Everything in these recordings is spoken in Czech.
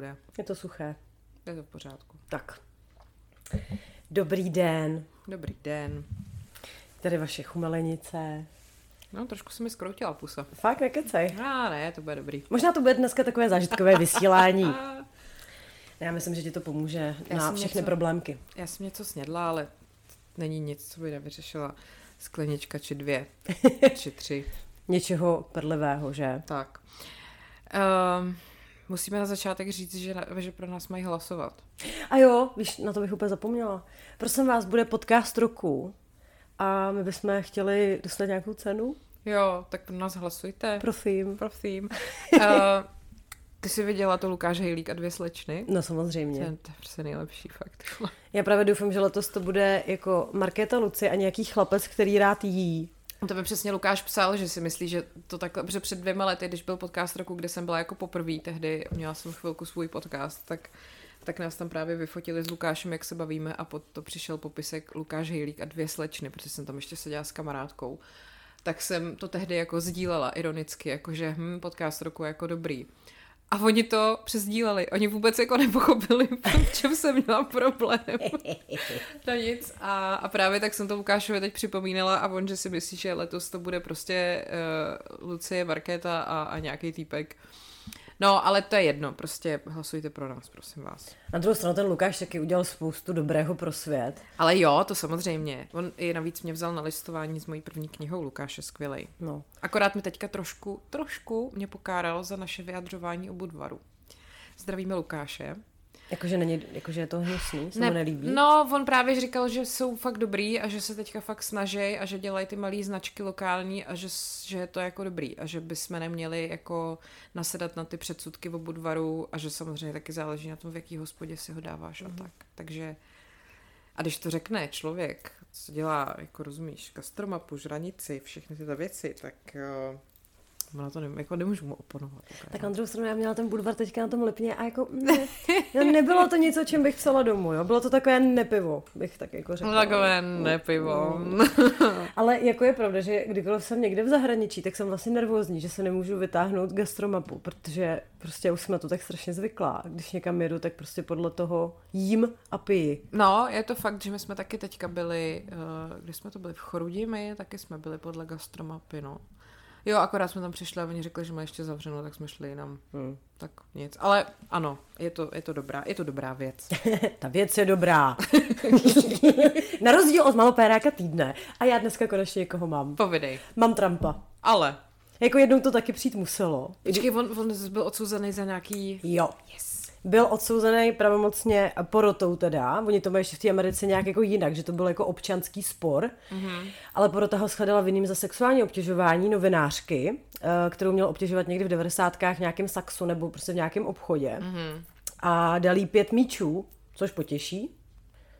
Půjde. Je to suché. Je to v pořádku. Tak. Dobrý den. Dobrý den. Tady vaše chumelenice. No, trošku se mi skroutila pusa. Fakt, nekecej. A ne, to bude dobrý. Možná to bude dneska takové zážitkové vysílání. Já myslím, že ti to pomůže Já na všechny něco- problémky. Já jsem něco snědla, ale není nic, co by nevyřešila sklenička či dvě, či tři. Něčeho prlivého, že? Tak. Um, musíme na začátek říct, že, na, že pro nás mají hlasovat. A jo, víš, na to bych úplně zapomněla. Prosím vás, bude podcast roku a my bychom chtěli dostat nějakou cenu. Jo, tak pro nás hlasujte. Prosím. Prosím. Uh, ty jsi viděla to Lukáš Hejlík a dvě slečny? No To samozřejmě. je, to je prostě nejlepší fakt. Já právě doufám, že letos to bude jako Markéta Luci a nějaký chlapec, který rád jí. To by přesně Lukáš psal, že si myslí, že to takhle, protože před dvěma lety, když byl podcast roku, kde jsem byla jako poprvé, tehdy měla jsem chvilku svůj podcast, tak, tak nás tam právě vyfotili s Lukášem, jak se bavíme a pod to přišel popisek Lukáš Hejlík a dvě slečny, protože jsem tam ještě seděla s kamarádkou. Tak jsem to tehdy jako sdílela ironicky, jakože hm, podcast roku je jako dobrý. A oni to přesdíleli. Oni vůbec jako nepochopili, v čem jsem měla problém. No nic. A, a právě tak jsem to Lukášovi teď připomínala a on, že si myslí, že letos to bude prostě uh, Lucie, Markéta a, a nějaký týpek. No, ale to je jedno, prostě hlasujte pro nás, prosím vás. Na druhou stranu ten Lukáš taky udělal spoustu dobrého pro svět. Ale jo, to samozřejmě. On i navíc mě vzal na listování s mojí první knihou, Lukáš je skvělej. No. Akorát mi teďka trošku, trošku mě pokáral za naše vyjadřování o Budvaru. Zdravíme Lukáše. Jakože, není, jakože je to hnusný, se mu nelíbí. No, on právě říkal, že jsou fakt dobrý a že se teďka fakt snaží a že dělají ty malé značky lokální a že, že je to jako dobrý a že bychom neměli jako nasedat na ty předsudky o Budvaru a že samozřejmě taky záleží na tom, v jaký hospodě si ho dáváš Mhm. a tak. Takže a když to řekne člověk, co dělá, jako rozumíš, gastromapu, žranici, všechny tyto věci, tak uh, na to ne, jako nemůžu mu oponovat. Tak na druhou stranu já měla ten Budvar teďka na tom lipně a jako ne, no, nebylo to nic, o čem bych psala domů, jo. Bylo to takové nepivo, bych tak jako řekla. No takové nepivo. Ale jako je pravda, že kdykoliv jsem někde v zahraničí, tak jsem vlastně nervózní, že se nemůžu vytáhnout gastromapu, protože prostě už jsme to tak strašně zvyklá. Když někam jedu, tak prostě podle toho jím a piji. No, je to fakt, že my jsme taky teďka byli, uh, když jsme to byli v Chorudimi, taky jsme byli podle gastromapy, no. Jo, akorát jsme tam přišli a oni řekli, že má ještě zavřeno, tak jsme šli jinam. Hmm. Tak nic. Ale ano, je to, je to dobrá, je to dobrá věc. Ta věc je dobrá. Na rozdíl od malopéráka týdne. A já dneska konečně někoho mám. Povidej. Mám Trumpa. Ale. Jako jednou to taky přijít muselo. Počkej, on, on byl odsouzený za nějaký... Jo. Yes. Byl odsouzený pravomocně porotou teda. Oni to mají ještě v té Americe nějak jako jinak, že to byl jako občanský spor. Mm-hmm. Ale porota ho shledala vinným za sexuální obtěžování novinářky, eh, kterou měl obtěžovat někdy v 90. v nějakém saxu nebo prostě v nějakém obchodě. Mm-hmm. A dal jí pět míčů, což potěší.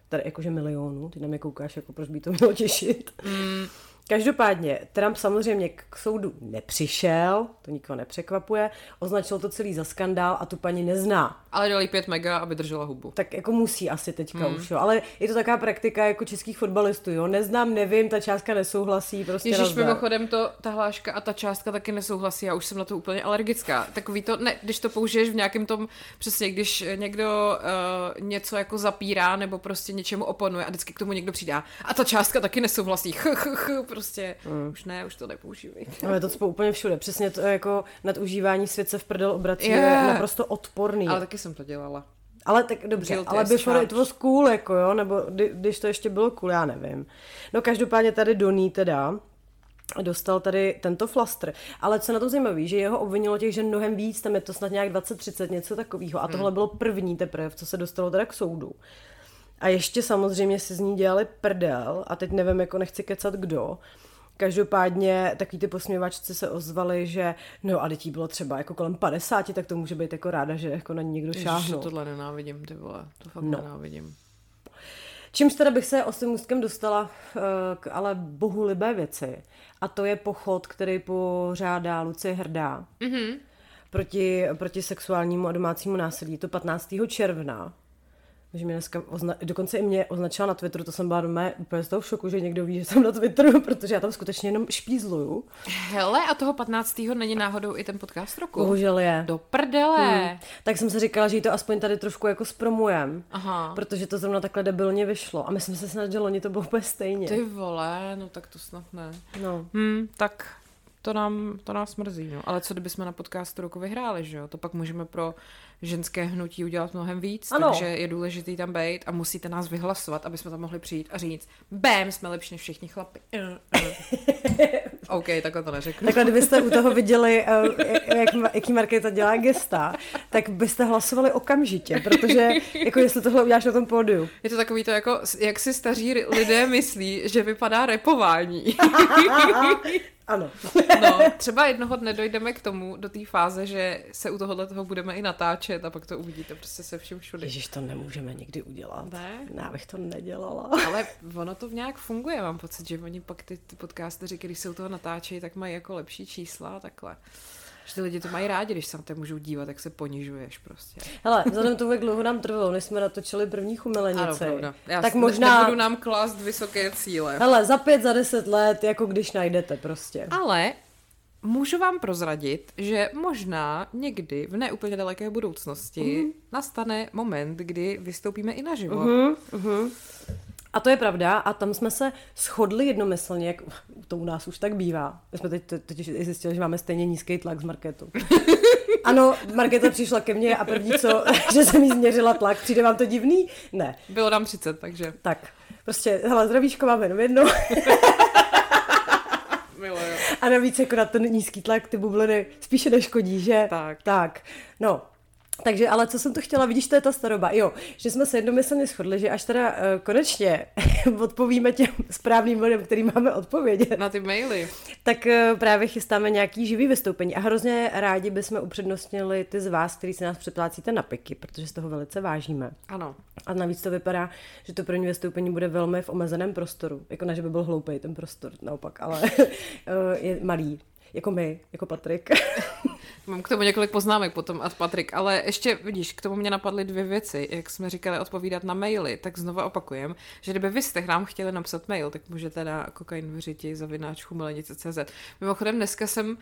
Tady jakože milionů, ty na mě koukáš, jako proč by to mělo těšit. Mm. Každopádně, Trump samozřejmě k soudu nepřišel, to nikoho nepřekvapuje, označil to celý za skandál a tu paní nezná. Ale dali 5 mega, aby držela hubu. Tak jako musí asi teďka hmm. už, jo. Ale je to taková praktika jako českých fotbalistů, jo. Neznám, nevím, ta částka nesouhlasí, prostě Ježíš, nazdar. mimochodem to, ta hláška a ta částka taky nesouhlasí, já už jsem na to úplně alergická. Takový to, ne, když to použiješ v nějakém tom, přesně, když někdo uh, něco jako zapírá nebo prostě něčemu oponuje a vždycky k tomu někdo přidá a ta částka taky nesouhlasí, ch, ch, ch, prostě, Hmm. už ne, už to nepoužívej. Ale je to cpo úplně všude. Přesně to jako nadužívání svět se v prdel obrací, Je. je naprosto odporný. Ale taky jsem to dělala. ale tak dobře, Guilty ale before it charged. was cool, jako jo, nebo kdy, když to ještě bylo cool, já nevím. No každopádně tady Doný teda dostal tady tento flastr. Ale co na tom zajímavé, že jeho obvinilo těch žen mnohem víc, tam je to snad nějak 20-30, něco takového. A tohle bylo první teprve, co se dostalo teda k soudu. A ještě samozřejmě si z ní dělali prdel, a teď nevím, jako nechci kecat kdo, Každopádně takový ty posměvačci se ozvali, že no a dětí bylo třeba jako kolem 50, tak to může být jako ráda, že jako na ní někdo šáhnul. Ježiš, tohle nenávidím, ty vole, to fakt no. nenávidím. Čímž teda bych se ostým ústkem dostala eh, k ale bohulibé věci. A to je pochod, který pořádá Lucie Hrdá. Mm-hmm. Proti, proti sexuálnímu a domácímu násilí. To 15. června že mě dneska ozna- dokonce i mě označila na Twitteru, to jsem byla doma úplně z toho v šoku, že někdo ví, že jsem na Twitteru, protože já tam skutečně jenom špízluju. Hele, a toho 15. není náhodou i ten podcast roku? Bohužel je. Do prdele. Hmm. Tak jsem si říkala, že jí to aspoň tady trošku jako zpromujem, Aha. protože to zrovna takhle debilně vyšlo. A myslím si snad, že loni to bylo úplně stejně. Ty vole, no tak to snad ne. No. Hmm, tak to, nám, to nás mrzí, no. Ale co kdybychom na podcastu roku vyhráli, že jo? To pak můžeme pro ženské hnutí udělat mnohem víc, ano. takže je důležitý tam být a musíte nás vyhlasovat, aby jsme tam mohli přijít a říct, bém, jsme lepší než všichni chlapi. OK, takhle to neřeknu. Takhle, kdybyste u toho viděli, eh, jak, jaký Markéta dělá gesta, tak byste hlasovali okamžitě, protože jako jestli tohle uděláš na tom pódiu. Je to takový to jako, jak si staří lidé myslí, že vypadá repování. Ano. no, třeba jednoho dne dojdeme k tomu, do té fáze, že se u tohohle toho budeme i natáčet a pak to uvidíte prostě se vším všude. Ježiš, to nemůžeme nikdy udělat. Ne? Já bych to nedělala. Ale ono to nějak funguje, mám pocit, že oni pak ty, ty podcasteři, když se u toho natáčejí, tak mají jako lepší čísla a takhle. Že ty lidi to mají rádi, když se na to můžou dívat, tak se ponižuješ prostě. Hele, vzhledem tomu, jak dlouho nám trvalo, než jsme natočili první chumelenici. Ano, Já tak možná... Nebudu nám klást vysoké cíle. Hele, za pět, za deset let, jako když najdete prostě. Ale můžu vám prozradit, že možná někdy v neúplně daleké budoucnosti uh-huh. nastane moment, kdy vystoupíme i naživo. Uh-huh, uh-huh. A to je pravda a tam jsme se shodli jednomyslně, jak to u nás už tak bývá. My jsme teď totiž zjistili, že máme stejně nízký tlak z marketu. Ano, Markéta přišla ke mně a první co, že jsem jí změřila tlak. Přijde vám to divný? Ne. Bylo nám 30, takže. Tak, prostě, hele, zdravíčko máme jenom jedno. A navíc jako na ten nízký tlak ty bubliny spíše neškodí, že? Tak. Tak, no. Takže, ale co jsem to chtěla, vidíš, to je ta staroba. Jo, že jsme se jednomyslně shodli, že až teda uh, konečně odpovíme těm správným lidem, který máme odpovědět. Na ty maily. Tak uh, právě chystáme nějaký živý vystoupení a hrozně rádi bychom upřednostnili ty z vás, kteří si nás přeplácíte na piky, protože z toho velice vážíme. Ano. A navíc to vypadá, že to první vystoupení bude velmi v omezeném prostoru. Jako ne, že by byl hloupý ten prostor, naopak, ale uh, je malý. Jako my, jako Patrik. Mám k tomu několik poznámek potom a Patrik, ale ještě vidíš, k tomu mě napadly dvě věci. Jak jsme říkali odpovídat na maily, tak znova opakujem, že kdyby vy jste nám chtěli napsat mail, tak můžete na kokainvyřiti zavináčku melenice.cz. Mimochodem dneska jsem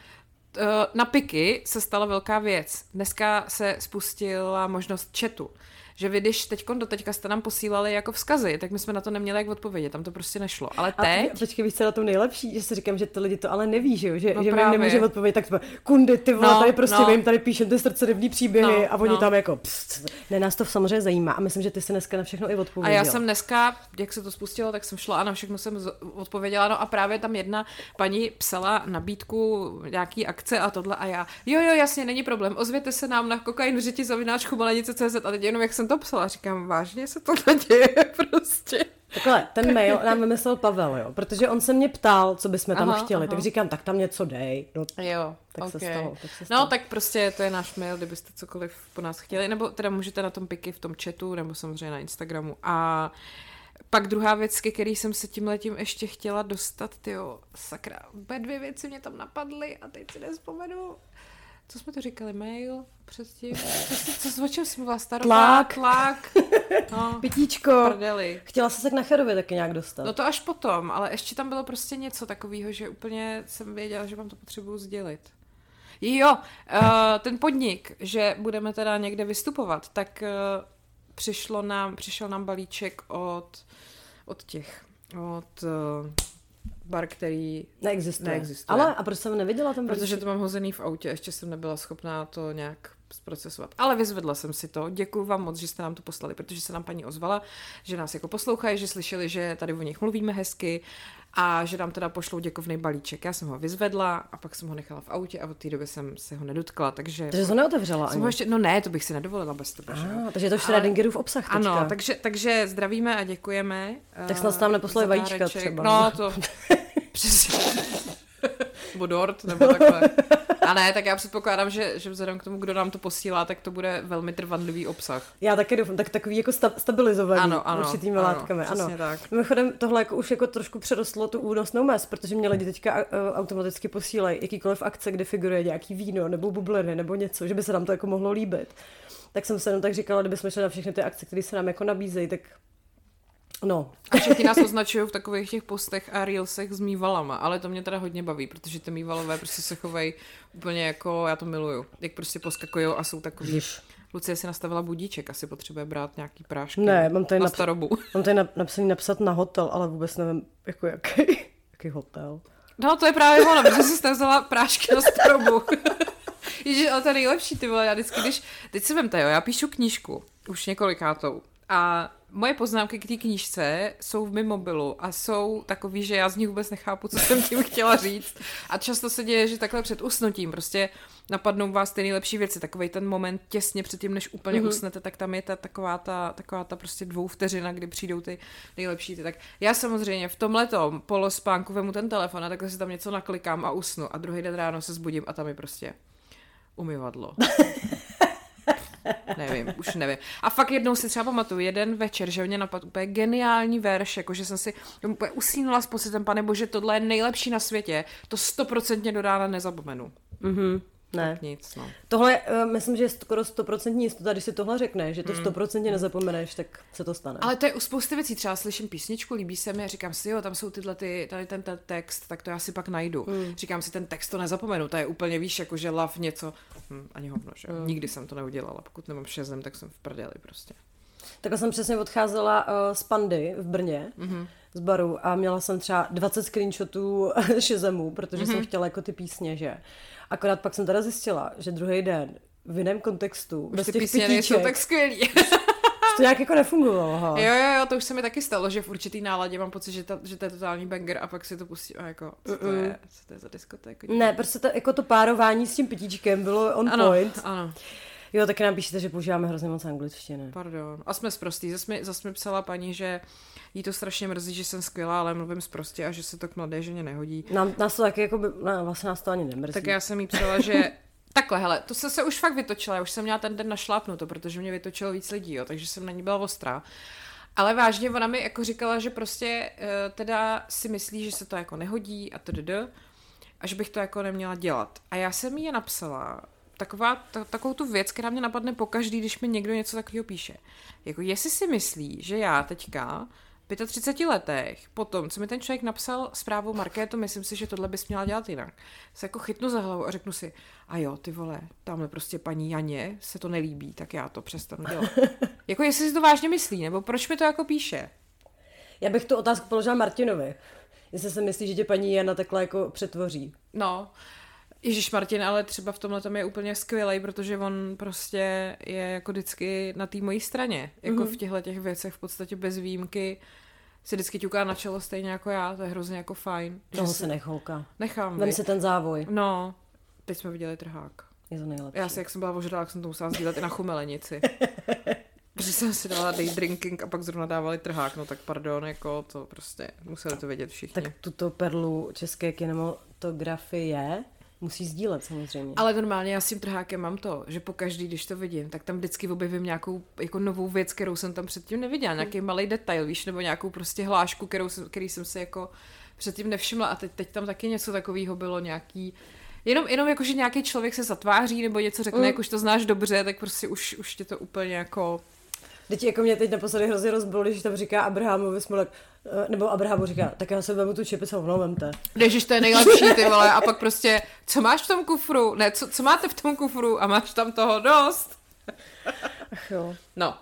eh, na piky se stala velká věc. Dneska se spustila možnost chatu že vy, když teď do teďka jste nám posílali jako vzkazy, tak my jsme na to neměli jak odpovědět, tam to prostě nešlo. Ale teď... A počkej, víš, co na tom nejlepší, že si říkám, že ty lidi to ale neví, že, jo? že, no že my nemůžeme odpovědět, tak jsme, kundy, ty vole, no, tady prostě no. my jim tady píšeme ty srdcerivný příběhy no, a oni no. tam jako, pst, ne, nás to samozřejmě zajímá a myslím, že ty se dneska na všechno i odpověděl. A já jsem dneska, jak se to spustilo, tak jsem šla a na všechno jsem odpověděla, no a právě tam jedna paní psala nabídku nějaký akce a tohle a já, jo, jo, jasně, není problém, ozvěte se nám na kokain v zavináčku malenice.cz a teď jenom jak jsem to psala, říkám, vážně se to děje prostě. Takhle, ten mail nám vymyslel Pavel, jo, protože on se mě ptal, co bychom tam aha, chtěli, aha. tak říkám, tak tam něco dej. No, jo, tak, okay. se stalo, tak se no, stalo. No, tak prostě to je náš mail, kdybyste cokoliv po nás chtěli, nebo teda můžete na tom piky v tom chatu, nebo samozřejmě na Instagramu. A pak druhá věc, ke který jsem se tím letím ještě chtěla dostat, tyjo, sakra, obě dvě věci mě tam napadly a teď si nespomenu co jsme to říkali, mail předtím, co, co, o čem jsem byla stará? Tlak. Tlak. No, Pitíčko. Prdeli. Chtěla se tak na Cherově taky nějak dostat. No to až potom, ale ještě tam bylo prostě něco takového, že úplně jsem věděla, že vám to potřebuju sdělit. Jo, uh, ten podnik, že budeme teda někde vystupovat, tak uh, přišlo nám, přišel nám balíček od, od těch, od uh, bar, který neexistuje. neexistuje. Ale a proč jsem neviděla ten Protože to mám hozený v autě, ještě jsem nebyla schopná to nějak zprocesovat. Ale vyzvedla jsem si to. Děkuji vám moc, že jste nám to poslali, protože se nám paní ozvala, že nás jako poslouchají, že slyšeli, že tady o nich mluvíme hezky a že nám teda pošlou děkovný balíček. Já jsem ho vyzvedla a pak jsem ho nechala v autě a od té doby jsem se ho nedotkla, takže... Takže to neotevřela ani? Ho ještě, no ne, to bych si nedovolila bez tebe. Ah, takže je to Schrödingerův obsah teďka. Ano, takže, takže zdravíme a děkujeme. Tak snad nám neposlali vajíčka třeba. No, to... Přesně. nebo dort, nebo takhle. A ne, tak já předpokládám, že, že vzhledem k tomu, kdo nám to posílá, tak to bude velmi trvanlivý obsah. Já taky doufám, tak takový jako sta- stabilizovaný Ano, ano, určitými ano, látkami. Ano, tak. Mimochodem, tohle jako už jako trošku přerostlo tu únosnou mez, protože mě lidi teďka a- automaticky posílají jakýkoliv akce, kde figuruje nějaký víno nebo bubliny nebo něco, že by se nám to jako mohlo líbit. Tak jsem se jenom tak říkala, kdybychom šli na všechny ty akce, které se nám jako nabízejí, tak no, A všichni nás označují v takových těch postech a reelsech s mývalama, ale to mě teda hodně baví, protože ty mývalové prostě se chovají úplně jako, já to miluju, jak prostě poskakují a jsou takový. Ježiš. Lucie si nastavila budíček, asi potřebuje brát nějaký prášky Ne, mám tady na napsa- starobu. mám tady nap- napsaný napsat na hotel, ale vůbec nevím, jako jaký, jaký hotel. No to je právě ono, protože jsi stavila prášky na starobu. Ježiš, ale to je nejlepší, ty vole, já vždycky, když, teď si vemte, jo, já píšu knížku, už několikátou, a moje poznámky k té knížce jsou v mém mobilu a jsou takový, že já z nich vůbec nechápu, co jsem tím chtěla říct. A často se děje, že takhle před usnutím prostě napadnou vás ty nejlepší věci. Takový ten moment těsně předtím, než úplně mm-hmm. usnete, tak tam je ta taková ta, taková ta prostě dvou vteřina, kdy přijdou ty nejlepší. Ty. Tak já samozřejmě v tomhletom polospánku vemu ten telefon a takhle si tam něco naklikám a usnu. A druhý den ráno se zbudím a tam je prostě umyvadlo. nevím, už nevím. A fakt jednou si třeba pamatuju, jeden večer, že mě napadl úplně geniální verš, jako že jsem si úplně usínula s pocitem, pane bože, tohle je nejlepší na světě, to stoprocentně do rána nezapomenu. Mhm. Ne. Tak nic, no. Tohle, uh, myslím, že je skoro stoprocentní jistota, když si tohle řekne, že to stoprocentně nezapomeneš, tak se to stane. Ale to je u spousty věcí, třeba slyším písničku, líbí se mi říkám si, jo, tam jsou tyhle, ty, tady ten, ten text, tak to já si pak najdu. Mm. Říkám si, ten text to nezapomenu, to je úplně, víš, jako že love něco, hm, ani hovno, že mm. Nikdy jsem to neudělala, pokud nemám šezem, tak jsem v prdeli prostě. Takhle jsem přesně odcházela uh, z Pandy v Brně, mm-hmm. Z baru a měla jsem třeba 20 screenshotů šezemů, protože mm-hmm. jsem chtěla jako ty písně, že. Akorát pak jsem teda zjistila, že druhý den v jiném kontextu, bez Ty těch písně nejsou pitíček, tak skvělý. to nějak jako nefungovalo. Ha. jo, jo, jo, to už se mi taky stalo, že v určitý náladě mám pocit, že, ta, že to je totální banger a pak si to pustím a jako, co to je, co to je za diskotéku? Ne, prostě to, jako to párování s tím pitíčkem bylo on ano, point. ano, Jo, taky nám píšete, že používáme hrozně moc angličtiny. pardon. A jsme zprostý. Zase mi, zase mi psala paní, že jí to strašně mrzí, že jsem skvělá, ale mluvím zprostě a že se to k mladé ženě nehodí. Nám, nás to taky jako by, ne, vlastně nás to ani nemrzí. Tak já jsem jí psala, že takhle, hele, to se, se už fakt vytočila, já už jsem měla ten den našlápnuto, protože mě vytočilo víc lidí, jo, takže jsem na ní byla ostrá. Ale vážně, ona mi jako říkala, že prostě uh, teda si myslí, že se to jako nehodí a tdd. A že bych to jako neměla dělat. A já jsem jí napsala, taková, ta, takovou tu věc, která mě napadne pokaždý, když mi někdo něco takového píše. Jako jestli si myslí, že já teďka v 35 letech, potom, co mi ten člověk napsal zprávu Markéto, myslím si, že tohle bys měla dělat jinak. Se jako chytnu za hlavu a řeknu si, a jo, ty vole, tamhle prostě paní Janě se to nelíbí, tak já to přestanu dělat. jako jestli si to vážně myslí, nebo proč mi to jako píše? Já bych tu otázku položila Martinovi. Jestli se myslí, že tě paní Jana takhle jako přetvoří. No, Ježíš Martin, ale třeba v tomhle tom je úplně skvělý, protože on prostě je jako vždycky na té mojí straně. Jako mm-hmm. v těchto těch věcech v podstatě bez výjimky si vždycky ťuká na čelo stejně jako já, to je hrozně jako fajn. Toho se nechouká. Nechám, Vem si ten závoj. No, teď jsme viděli trhák. Je to nejlepší. Já si, jak jsem byla ožralá, jak jsem to musela sdílet i na chumelenici. Protože jsem si dala day drinking a pak zrovna dávali trhák, no tak pardon, jako to prostě museli to vědět všichni. Tak tuto perlu české kinematografie musí sdílet samozřejmě. Ale normálně já s tím trhákem mám to, že po každý, když to vidím, tak tam vždycky objevím nějakou jako novou věc, kterou jsem tam předtím neviděla, nějaký malý detail, víš, nebo nějakou prostě hlášku, kterou jsem, který jsem si jako předtím nevšimla a teď, teď tam taky něco takového bylo, nějaký Jenom, jenom jako, že nějaký člověk se zatváří nebo něco řekne, mm. jak už to znáš dobře, tak prostě už, už tě to úplně jako... Teď jako mě teď naposledy hrozně rozbilo, když tam říká Abrahamovi Smolek, eh, nebo Abrahamu říká, tak já se vemu tu čepici a ono vemte. Ježiš, to je nejlepší, ty vole, a pak prostě, co máš v tom kufru? Ne, co, co máte v tom kufru? A máš tam toho dost? Ach jo. No,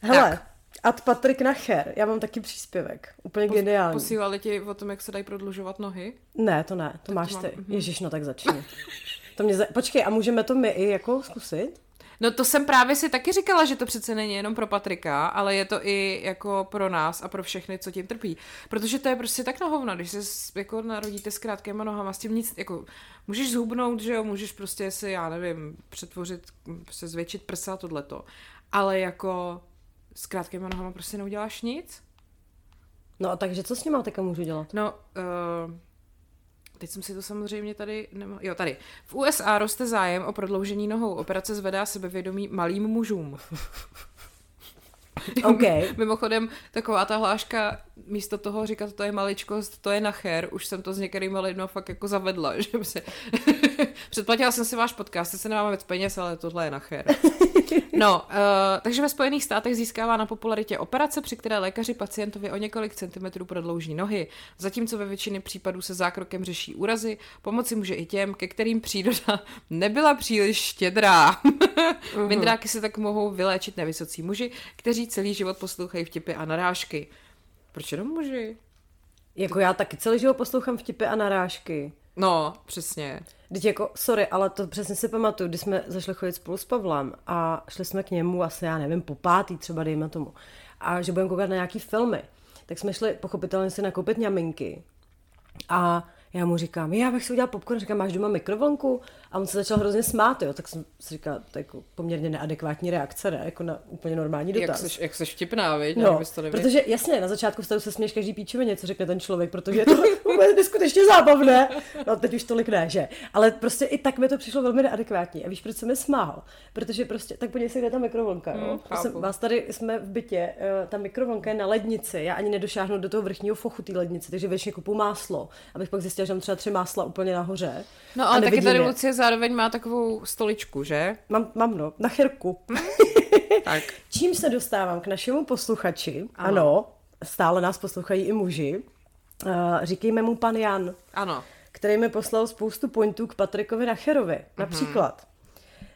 Hele, Tak. Ad Patrik Nacher, já mám taky příspěvek, úplně geniální. posílali ti o tom, jak se dají prodlužovat nohy? Ne, to ne, to to máš mám, ty. mhm. Ježíš, no tak začni. To mě za... Počkej, a můžeme to my i jako zkusit? No to jsem právě si taky říkala, že to přece není jenom pro Patrika, ale je to i jako pro nás a pro všechny, co tím trpí. Protože to je prostě tak na hovno, když se jako narodíte s krátkýma nohama, s tím nic, jako můžeš zhubnout, že jo, můžeš prostě si, já nevím, přetvořit, se zvětšit prsa, tohleto. Ale jako s krátkýma nohama prostě neuděláš nic. No a takže co s nima teďka můžu dělat? No, uh, teď jsem si to samozřejmě tady, nema... jo tady, v USA roste zájem o prodloužení nohou, operace zvedá sebevědomí malým mužům. Okay. Mimochodem, taková ta hláška, místo toho říkat, to je maličkost, to je nacher, už jsem to s některými lidmi fakt jako zavedla, že se... Předplatila jsem si váš podcast, se nemáme víc peněz, ale tohle je nacher. No, uh, takže ve Spojených státech získává na popularitě operace, při které lékaři pacientovi o několik centimetrů prodlouží nohy, zatímco ve většině případů se zákrokem řeší úrazy, pomoci může i těm, ke kterým příroda nebyla příliš štědrá. uh-huh. Mindráky se tak mohou vyléčit nevysocí muži, kteří celý život poslouchají vtipy a narážky. Proč jenom muži? Jako já taky celý život poslouchám vtipy a narážky. No, přesně. Teď jako, sorry, ale to přesně si pamatuju, když jsme zašli chodit spolu s Pavlem a šli jsme k němu asi, já nevím, po pátý třeba, dejme tomu, a že budeme koukat na nějaký filmy, tak jsme šli pochopitelně si nakoupit ňaminky a já mu říkám, já bych si udělal popcorn, říkám, máš doma mikrovlnku? A on se začal hrozně smát, jo, tak jsem si říkal, to je jako poměrně neadekvátní reakce, ne, jako na úplně normální dotaz. Jak jsi, jak jsi vtipná, viď? No, to protože jasně, na začátku stavu se směš každý píčeme něco řekne ten člověk, protože je to úplně neskutečně zábavné. No teď už tolik ne, že? Ale prostě i tak mi to přišlo velmi neadekvátní. A víš, proč jsem mi smál? Protože prostě, tak podívej se, kde je ta mikrovlnka, jo? Mm, jsem, vás tady jsme v bytě, eh, ta mikrovlnka je na lednici, já ani nedošáhnu do toho vrchního fochu té lednice, takže většině kupu máslo, abych pak zjistila, že mám třeba tři másla úplně nahoře. No ale taky tady Lucie zároveň má takovou stoličku, že? Mám, mám no, na chirku. tak. Čím se dostávám k našemu posluchači, ano, ano stále nás poslouchají i muži, uh, říkejme mu pan Jan. Ano. Který mi poslal spoustu pointů k Patrikovi Nacherovi. Mm-hmm. Například,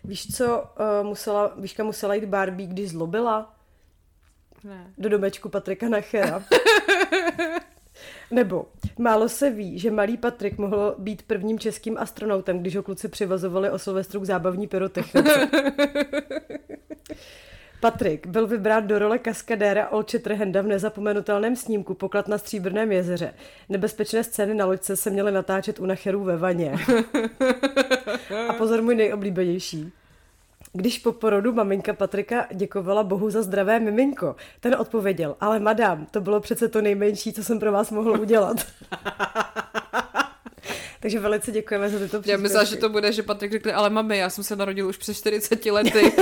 víš co, uh, musela, Víška musela jít Barbie, když zlobila? Ne. Do domečku Patrika Nachera. Nebo málo se ví, že malý Patrik mohl být prvním českým astronautem, když ho kluci přivazovali o Silvestru k zábavní pyrotechnice. Patrik byl vybrán do role kaskadéra Olče Trhenda v nezapomenutelném snímku Poklad na Stříbrném jezeře. Nebezpečné scény na loďce se měly natáčet u Nacherů ve vaně. A pozor můj nejoblíbenější. Když po porodu maminka Patrika děkovala Bohu za zdravé miminko, ten odpověděl, ale madam, to bylo přece to nejmenší, co jsem pro vás mohl udělat. Takže velice děkujeme za tyto příspěvky. Já myslím, že to bude, že Patrik řekne, ale mami, já jsem se narodil už před 40 lety.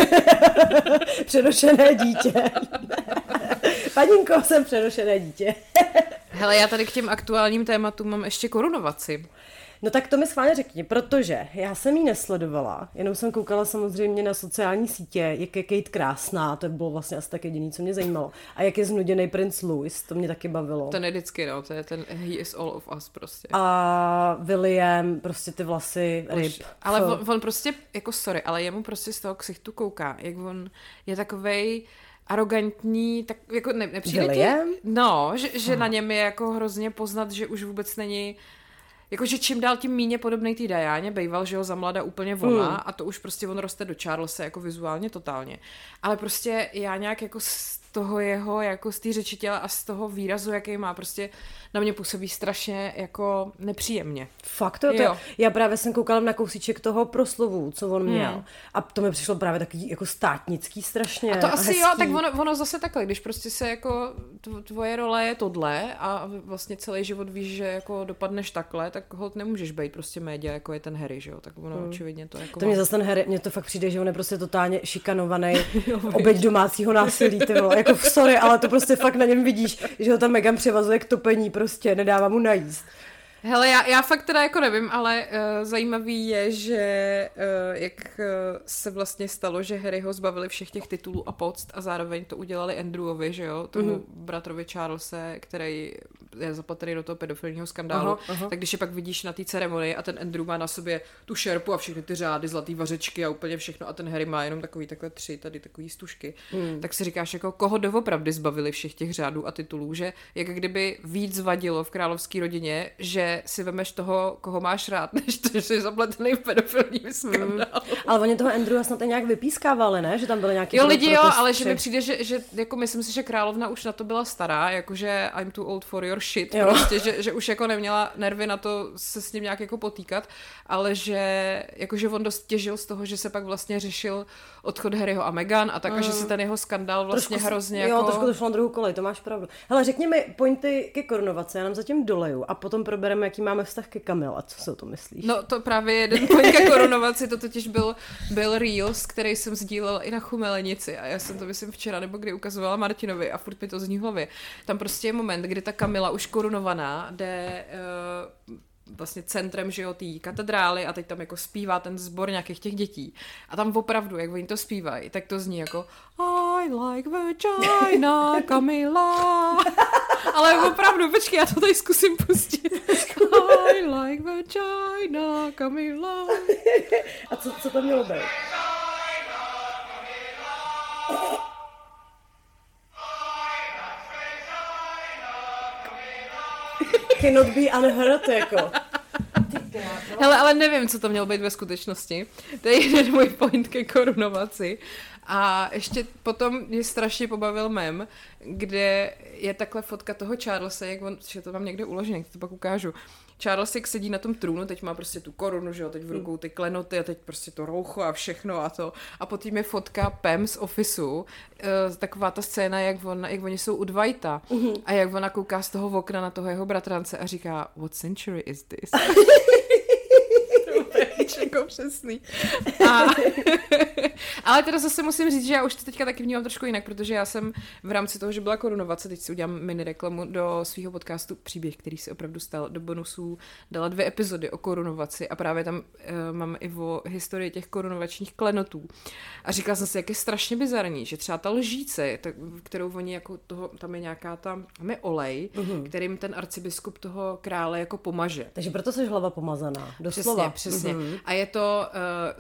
přenošené dítě. Paninko, jsem přenošené dítě. Hele, já tady k těm aktuálním tématům mám ještě korunovaci. No tak to mi schválně řekni, protože já jsem ji nesledovala, jenom jsem koukala samozřejmě na sociální sítě, jak je Kate krásná, to bylo vlastně asi tak jediný, co mě zajímalo. A jak je znuděný princ Louis, to mě taky bavilo. Ten je vždycky, no, to je ten he is all of us prostě. A William, prostě ty vlasy, ryb. Ale on, on, prostě, jako sorry, ale jemu prostě z toho ksichtu kouká, jak on je takovej, arrogantní, tak jako ne, nepřijde William? Ti? No, že, že hmm. na něm je jako hrozně poznat, že už vůbec není Jakože čím dál tím míně podobný té Dajáně, bejval, že ho za mlada úplně ona hmm. a to už prostě on roste do Charlesa jako vizuálně totálně. Ale prostě já nějak jako toho jeho, jako z té řeči těla a z toho výrazu, jaký má, prostě na mě působí strašně jako nepříjemně. Fakt jo, to, jo. já právě jsem koukala na kousíček toho proslovu, co on hmm. měl a to mi přišlo právě taky jako státnický strašně A to asi hezký. jo, tak ono, ono zase takhle, když prostě se jako tvoje role je tohle a vlastně celý život víš, že jako dopadneš takhle, tak hod nemůžeš být prostě média, jako je ten Harry, že jo, tak ono hmm. očividně to jako... To mě zase ten Harry, mně to fakt přijde, že on je prostě totálně šikanovaný, oběť domácího násilí, ty vole jako sorry, ale to prostě fakt na něm vidíš, že ho tam Megan převazuje k topení, prostě nedává mu najíst. Hele, já, já fakt teda jako nevím, ale uh, zajímavý je, že uh, jak uh, se vlastně stalo, že Harry ho zbavili všech těch titulů a poct a zároveň to udělali Andrewovi, že jo, tomu mm-hmm. bratrovi Charlese, který je zapatrý do toho pedofilního skandálu, aha, aha. tak když je pak vidíš na té ceremonii a ten Andrew má na sobě tu šerpu a všechny ty řády, zlatý vařečky a úplně všechno a ten Harry má jenom takový takhle tři, tady takový stužky, mm. tak si říkáš, jako koho doopravdy zbavili všech těch řádů a titulů, že jak kdyby víc vadilo v královské rodině, že si vemeš toho, koho máš rád, než to, že jsi zapletený v pedofilním hmm. skandálu. Hmm. Ale oni toho Andrewa snad nějak vypískávali, ne? Že tam byly nějaký Jo, lidi jo, ale že mi přijde, že, že jako myslím si, že královna už na to byla stará, jakože I'm too old for your shit, jo. prostě, že, že, už jako neměla nervy na to se s ním nějak jako potýkat, ale že jakože on dost těžil z toho, že se pak vlastně řešil odchod Harryho a Meghan a tak, mm. a že se hmm. ten jeho skandál vlastně trošku, hrozně jo, jako... trošku to šlo na druhou kolej, to máš pravdu. Hele, řekni mi pointy ke korunovaci, já nám zatím doleju a potom probereme říkáme, jaký máme vztah ke Kamila. Co se o to myslíš? No to právě jeden ke korunovaci, to totiž byl, byl Reels, který jsem sdílel i na Chumelenici a já jsem to myslím včera nebo kdy ukazovala Martinovi a furt mi to zní hlavě. Tam prostě je moment, kdy ta Kamila už korunovaná jde uh, vlastně centrem, že jo, té katedrály a teď tam jako zpívá ten sbor nějakých těch dětí. A tam opravdu, jak oni to zpívají, tak to zní jako I like vagina, Camila. Ale opravdu, počkej, já to tady zkusím pustit. I like vagina, Camila. A co, co to mělo být? Cannot be unheard, jako. Hele, ale nevím, co to mělo být ve skutečnosti. To je jeden můj point ke korunovaci. A ještě potom mě strašně pobavil mem, kde je takhle fotka toho Charlesa, jak on, že to mám někde uložené, to pak ukážu. Charles jak sedí na tom trůnu, teď má prostě tu korunu, že jo, teď v rukou ty klenoty a teď prostě to roucho a všechno a to. A potom je fotka Pam z Officeu, uh, taková ta scéna, jak, on, jak oni jsou u Dwighta uh-huh. a jak ona kouká z toho okna na toho jeho bratrance a říká, what century is this? jako přesný. A, ale teda zase musím říct, že já už to teďka taky vnímám trošku jinak, protože já jsem v rámci toho, že byla korunovace, teď si udělám mini reklamu do svého podcastu Příběh, který si opravdu stal do bonusů, dala dvě epizody o korunovaci a právě tam uh, mám i o historii těch korunovačních klenotů. A říkala jsem si, jak je strašně bizarní, že třeba ta lžíce, ta, kterou oni jako toho, tam je nějaká tam, tam je olej, uh-huh. kterým ten arcibiskup toho krále jako pomaže. Takže proto jsi hlava pomazaná, doslova. Přesně, přesně. Uh-huh. A je to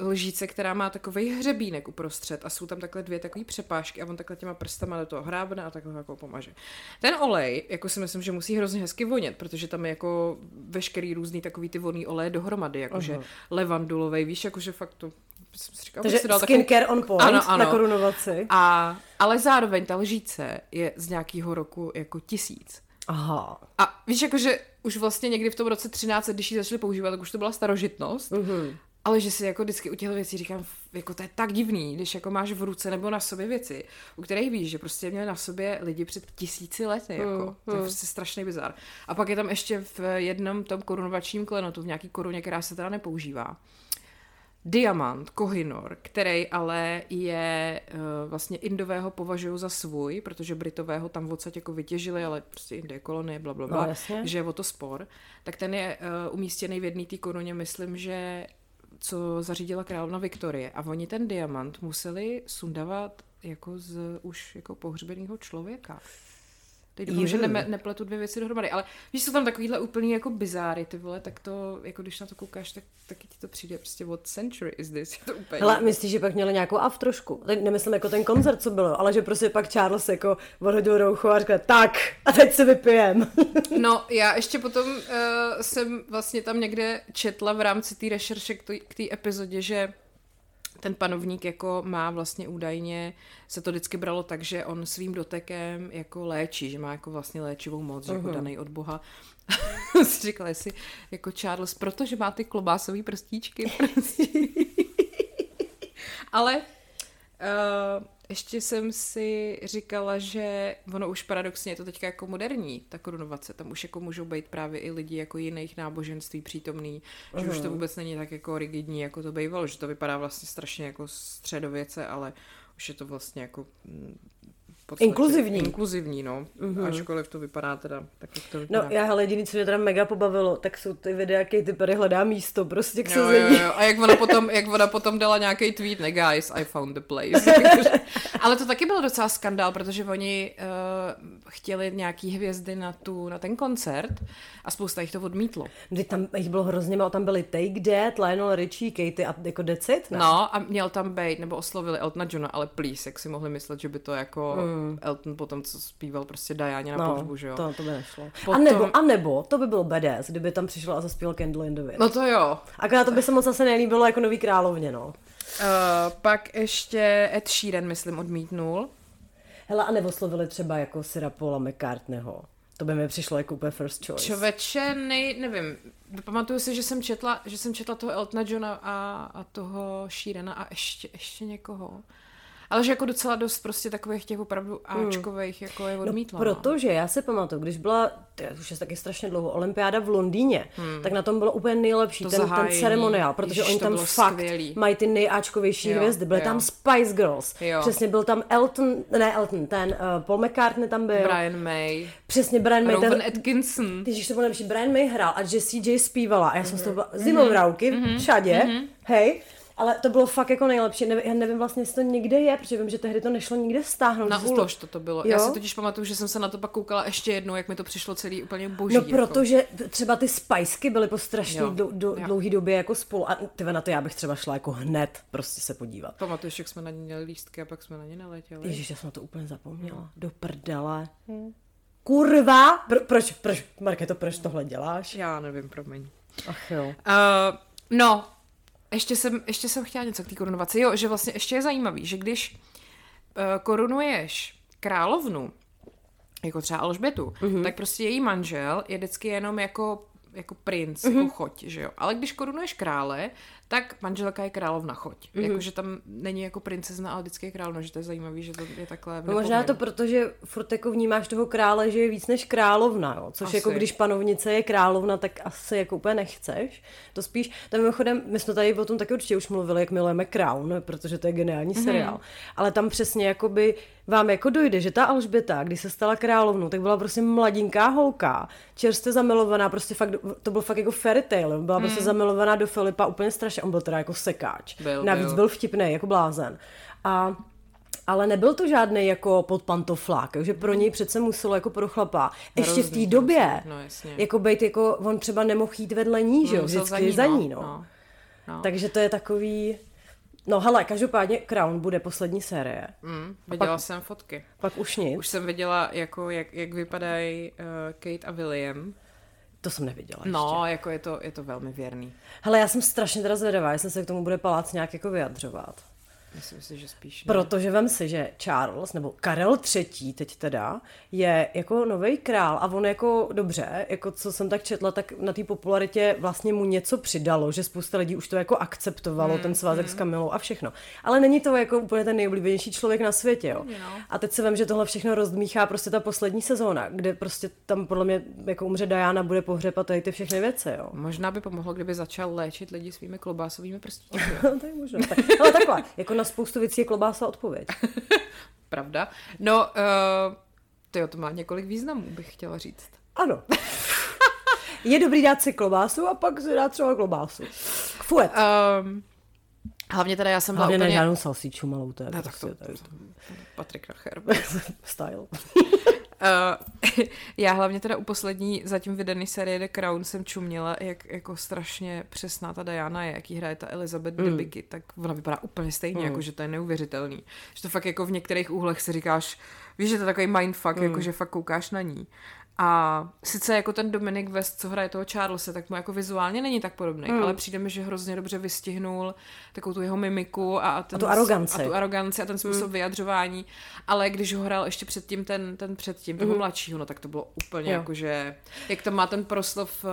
uh, lžíce, která má takový hřebínek uprostřed a jsou tam takhle dvě takové přepážky a on takhle těma prstama do toho hrábne a takhle jako pomaže. Ten olej, jako si myslím, že musí hrozně hezky vonět, protože tam je jako veškerý různý takový ty voný oleje dohromady, jakože uh-huh. levandulovej, víš, jakože fakt to jsem si říkal, Takže skincare takovou... on point ano, ano. na korunovaci. A, ale zároveň ta lžíce je z nějakého roku jako tisíc. Aha. A víš, jakože už vlastně někdy v tom roce 13, když ji začali používat, tak už to byla starožitnost. Uh-huh. Ale že si jako vždycky u těch věcí říkám, jako to je tak divný, když jako máš v ruce nebo na sobě věci, u kterých víš, že prostě měli na sobě lidi před tisíci lety, jako. Mm, to je mm. prostě strašný bizar. A pak je tam ještě v jednom tom korunovačním klenotu, v nějaký koruně, která se teda nepoužívá, diamant, kohinor, který ale je uh, vlastně indového považují za svůj, protože britového tam odsaď jako vytěžili, ale prostě indie kolonie, bla, bla, bla, no, že je o to spor, tak ten je uh, umístěný v jedné té koruně, myslím, že co zařídila královna Viktorie. A oni ten diamant museli sundavat jako z už jako pohřbeného člověka. Teď doufám, že ne, nepletu dvě věci dohromady, ale víš, jsou tam takovýhle úplný jako bizáry, ty vole, tak to, jako když na to koukáš, tak taky ti to přijde prostě what century is this, je to úplně. Hele, myslíš, že pak měli nějakou av trošku? Teď nemyslím jako ten koncert, co bylo, ale že prostě pak Charles jako odhodil rouchu a řekl, tak, a teď se vypijem. no, já ještě potom uh, jsem vlastně tam někde četla v rámci té rešerše k té epizodě, že ten panovník jako má vlastně údajně, se to vždycky bralo tak, že on svým dotekem jako léčí, že má jako vlastně léčivou moc, uh-huh. jako mhm. daný od Boha. si říkala, jestli jako Charles, protože má ty klobásové prstíčky. Prostě. Ale uh, ještě jsem si říkala, že ono už paradoxně je to teďka jako moderní, ta korunovace. Tam už jako můžou být právě i lidi jako jiných náboženství přítomný, uh-huh. že už to vůbec není tak jako rigidní, jako to bývalo, že to vypadá vlastně strašně jako středověce, ale už je to vlastně jako mm, podstatě inkluzivní. Inkluzivní, no. Mm-hmm. Ačkoliv to vypadá teda tak, jak to no, vypadá. No, já hele, jediný, co mě teda mega pobavilo, tak jsou ty videa, jak ty Perry hledá místo prostě k jo, jo, jo. A jak ona potom, jak ona potom dala nějaký tweet, ne guys, I found the place. Ale to taky byl docela skandál, protože oni uh, chtěli nějaký hvězdy na, tu, na ten koncert a spousta jich to odmítlo. Kdy tam jich bylo hrozně málo, tam byli Take That, Lionel Richie, Katie a jako Decit, ne? No a měl tam být, nebo oslovili Eltona Johna, ale please, jak si mohli myslet, že by to jako mm. Elton potom, co zpíval prostě Diana na no, pohřbu, že jo? to, to by nešlo. Potom... A, nebo, a nebo, to by bylo badass, kdyby tam přišel a zaspíval Candle in the Wind. No to jo. Akorát to by se moc asi nelíbilo jako nový královně, no. Uh, pak ještě Ed Sheeran, myslím, odmítnul. Hele, a neoslovili třeba jako Sira Paula McCartneyho. To by mi přišlo jako úplně first choice. Čověče, nej, nevím. Pamatuju si, že jsem četla, že jsem četla toho Eltona Johna a, a toho Sheerana a ještě, ještě někoho. Ale že jako docela dost prostě takových těch opravdu Ačkových jako je odmítla. No, protože já si pamatuju, když byla, to už je taky strašně dlouho, olympiáda v Londýně, hmm. tak na tom bylo úplně nejlepší To ten, ten ceremoniál, protože Ježiš, oni tam fakt skvělý. mají ty nejáčkovější Jo, hvězdy. Byly jo. tam Spice Girls, Jo. přesně byl tam Elton, ne Elton, ten uh, Paul McCartney tam byl, Brian May, přesně Brian May, Rowan ten, Atkinson. Ježíš, to bylo nejlepší. Brian May hrál a Jessie J zpívala a já jsem z toho Mhm. byla zimovravky mm-hmm. všade, mm-hmm. hej, ale to bylo fakt jako nejlepší. Nevím, já nevím vlastně, jestli to někde je, protože vím, že tehdy to nešlo nikde stáhnout. Na úlož to, to bylo. Jo? Já si totiž pamatuju, že jsem se na to pak koukala ještě jednou, jak mi to přišlo celý úplně boží. No jako. protože třeba ty spajsky byly po strašně do, do, dlouhý době jako spolu a ty na to já bych třeba šla jako hned prostě se podívat. Pamatuješ, jak jsme na ně měli lístky a pak jsme na ně neletěli? Ježíš, já jsem na to úplně zapomněla. No. Do prdele. Hm. Kurva! Pro, proč, proč, Marketo, proč tohle děláš? Já nevím, promiň. Ach jo. Uh, no, ještě jsem, ještě jsem chtěla něco k té korunovaci. Jo, že vlastně ještě je zajímavý, že když uh, korunuješ královnu, jako třeba Alžbětu, mm-hmm. tak prostě její manžel je vždycky jenom jako jako princ, mm-hmm. jako choť, že jo. Ale když korunuješ krále, tak manželka je královna choť. Mm-hmm. Jakože tam není jako princezna, ale vždycky je královna, že to je zajímavý, že to je takhle No možná je to proto, že furt jako vnímáš toho krále, že je víc než královna, jo? což Asi. jako když panovnice je královna, tak asi jako úplně nechceš. To spíš, to mimochodem, my jsme tady o tom taky určitě už mluvili, jak milujeme Crown, protože to je geniální Mhm. mm-hmm. seriál. Ale tam přesně jakoby vám jako dojde, že ta Alžběta, když se stala královnou, tak byla prostě mladinká holka, čerstvě zamilovaná, prostě fakt, to byl fakt jako fairy tale, byla mm. prostě zamilovaná do Filipa úplně strašně, on byl teda jako sekáč. Byl, Navíc byl. byl vtipný, jako blázen. A ale nebyl to žádný jako podpantoflák, že pro něj přece muselo jako pro chlapa. Ještě v té době. no jasně. Jako být jako, on třeba nemohl jít vedle ní, že jo, Musel vždycky za ní, no. no. no. Takže to je takový... No hele, každopádně Crown bude poslední série. Mm, viděla jsem fotky. Pak už nic. Už jsem viděla, jako, jak, jak vypadají uh, Kate a William. To jsem neviděla ještě. No, jako je to, je to velmi věrný. Hele, já jsem strašně teda zvědavá, jestli se k tomu bude palác nějak jako vyjadřovat. Myslím si, že spíš ne. Protože vem si, že Charles, nebo Karel III. teď teda, je jako nový král a on jako dobře, jako co jsem tak četla, tak na té popularitě vlastně mu něco přidalo, že spousta lidí už to jako akceptovalo, Hmm, ten svazek s Kamilou a všechno. Ale není to jako úplně ten nejoblíbenější člověk na světě, jo. Jo. A teď se vem, že tohle všechno rozdmíchá prostě ta poslední sezóna, kde prostě tam podle mě jako umře Diana, bude pohřepat tady ty všechny věci, jo. Možná by pomohlo, kdyby začal léčit lidi svými klobásovými prstíky. to je možné. Tak, ale takhle, jako na spoustu věcí je klobása odpověď. Pravda? No, uh, tyjo, to má několik významů, bych chtěla říct. Ano. Je dobrý dát si klobásu a pak si dát třeba klobásu. Fuet. Um, hlavně teda já jsem byla Hlavně ne úplně... žádnou salsíču malou, to je No, tak prostě, to, to, to, to, Patrik Nacher. style. Uh, já hlavně teda u poslední zatím vydaný série The Crown jsem čuměla, jak jako strašně přesná ta Diana je, jaký hraje ta Elizabeth mm. Debicki, tak ona vypadá úplně stejně, mm. jako že to je neuvěřitelný. Že to fakt jako v některých úhlech si říkáš, víš, že to je takový mindfuck, mm. jako že fakt koukáš na ní. A sice jako ten Dominic West, co hraje toho Charlesa, tak mu jako vizuálně není tak podobný, mm. ale přijde mi, že hrozně dobře vystihnul takovou tu jeho mimiku a, ten, A tu aroganci. A tu aroganci a ten způsob mm. vyjadřování, ale když ho hrál ještě předtím ten, ten předtím, toho mm. mladšího, no tak to bylo úplně Jo. jako, že jak tam má ten proslov eh,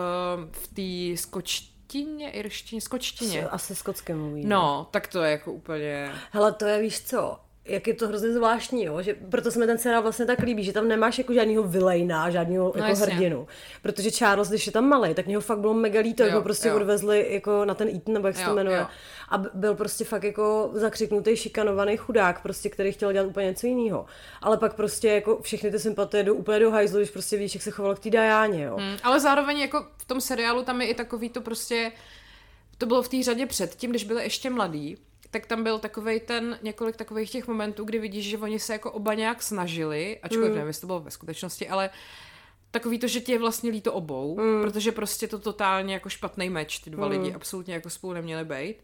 v té skočtině, irštině, skočtině. Asi skotské mluví. No, tak to je jako úplně... Hele, to je, víš co, jak je to hrozně zvláštní, jo? že proto se mi ten seriál vlastně tak líbí, že tam nemáš jako žádného vilejna, žádného No jako jasně. hrdinu. Protože Charles, když je tam malý, tak mě ho fakt bylo mega líto, Jo, ho prostě jo. odvezli jako na ten Eton, nebo jak se to Jo, jmenuje. jo. A byl prostě fakt jako zakřiknutý, šikanovaný chudák, prostě, který chtěl dělat úplně něco jiného. Ale pak prostě jako všechny ty sympatie jdou úplně do hajzlu, když prostě víš, jak se choval k té Dajáně, jo. Mm, ale zároveň jako v tom seriálu tam je i takový to prostě, to bylo v té řadě předtím, když byli ještě mladí, tak tam byl takový ten, několik takových těch momentů, kdy vidíš, že oni se jako oba nějak snažili, ačkoliv mm. nevím, jestli to bylo ve skutečnosti, ale takový to, že ti je vlastně líto obou, mm. protože prostě to totálně jako špatný meč, ty dva mm. lidi absolutně jako spolu neměli být.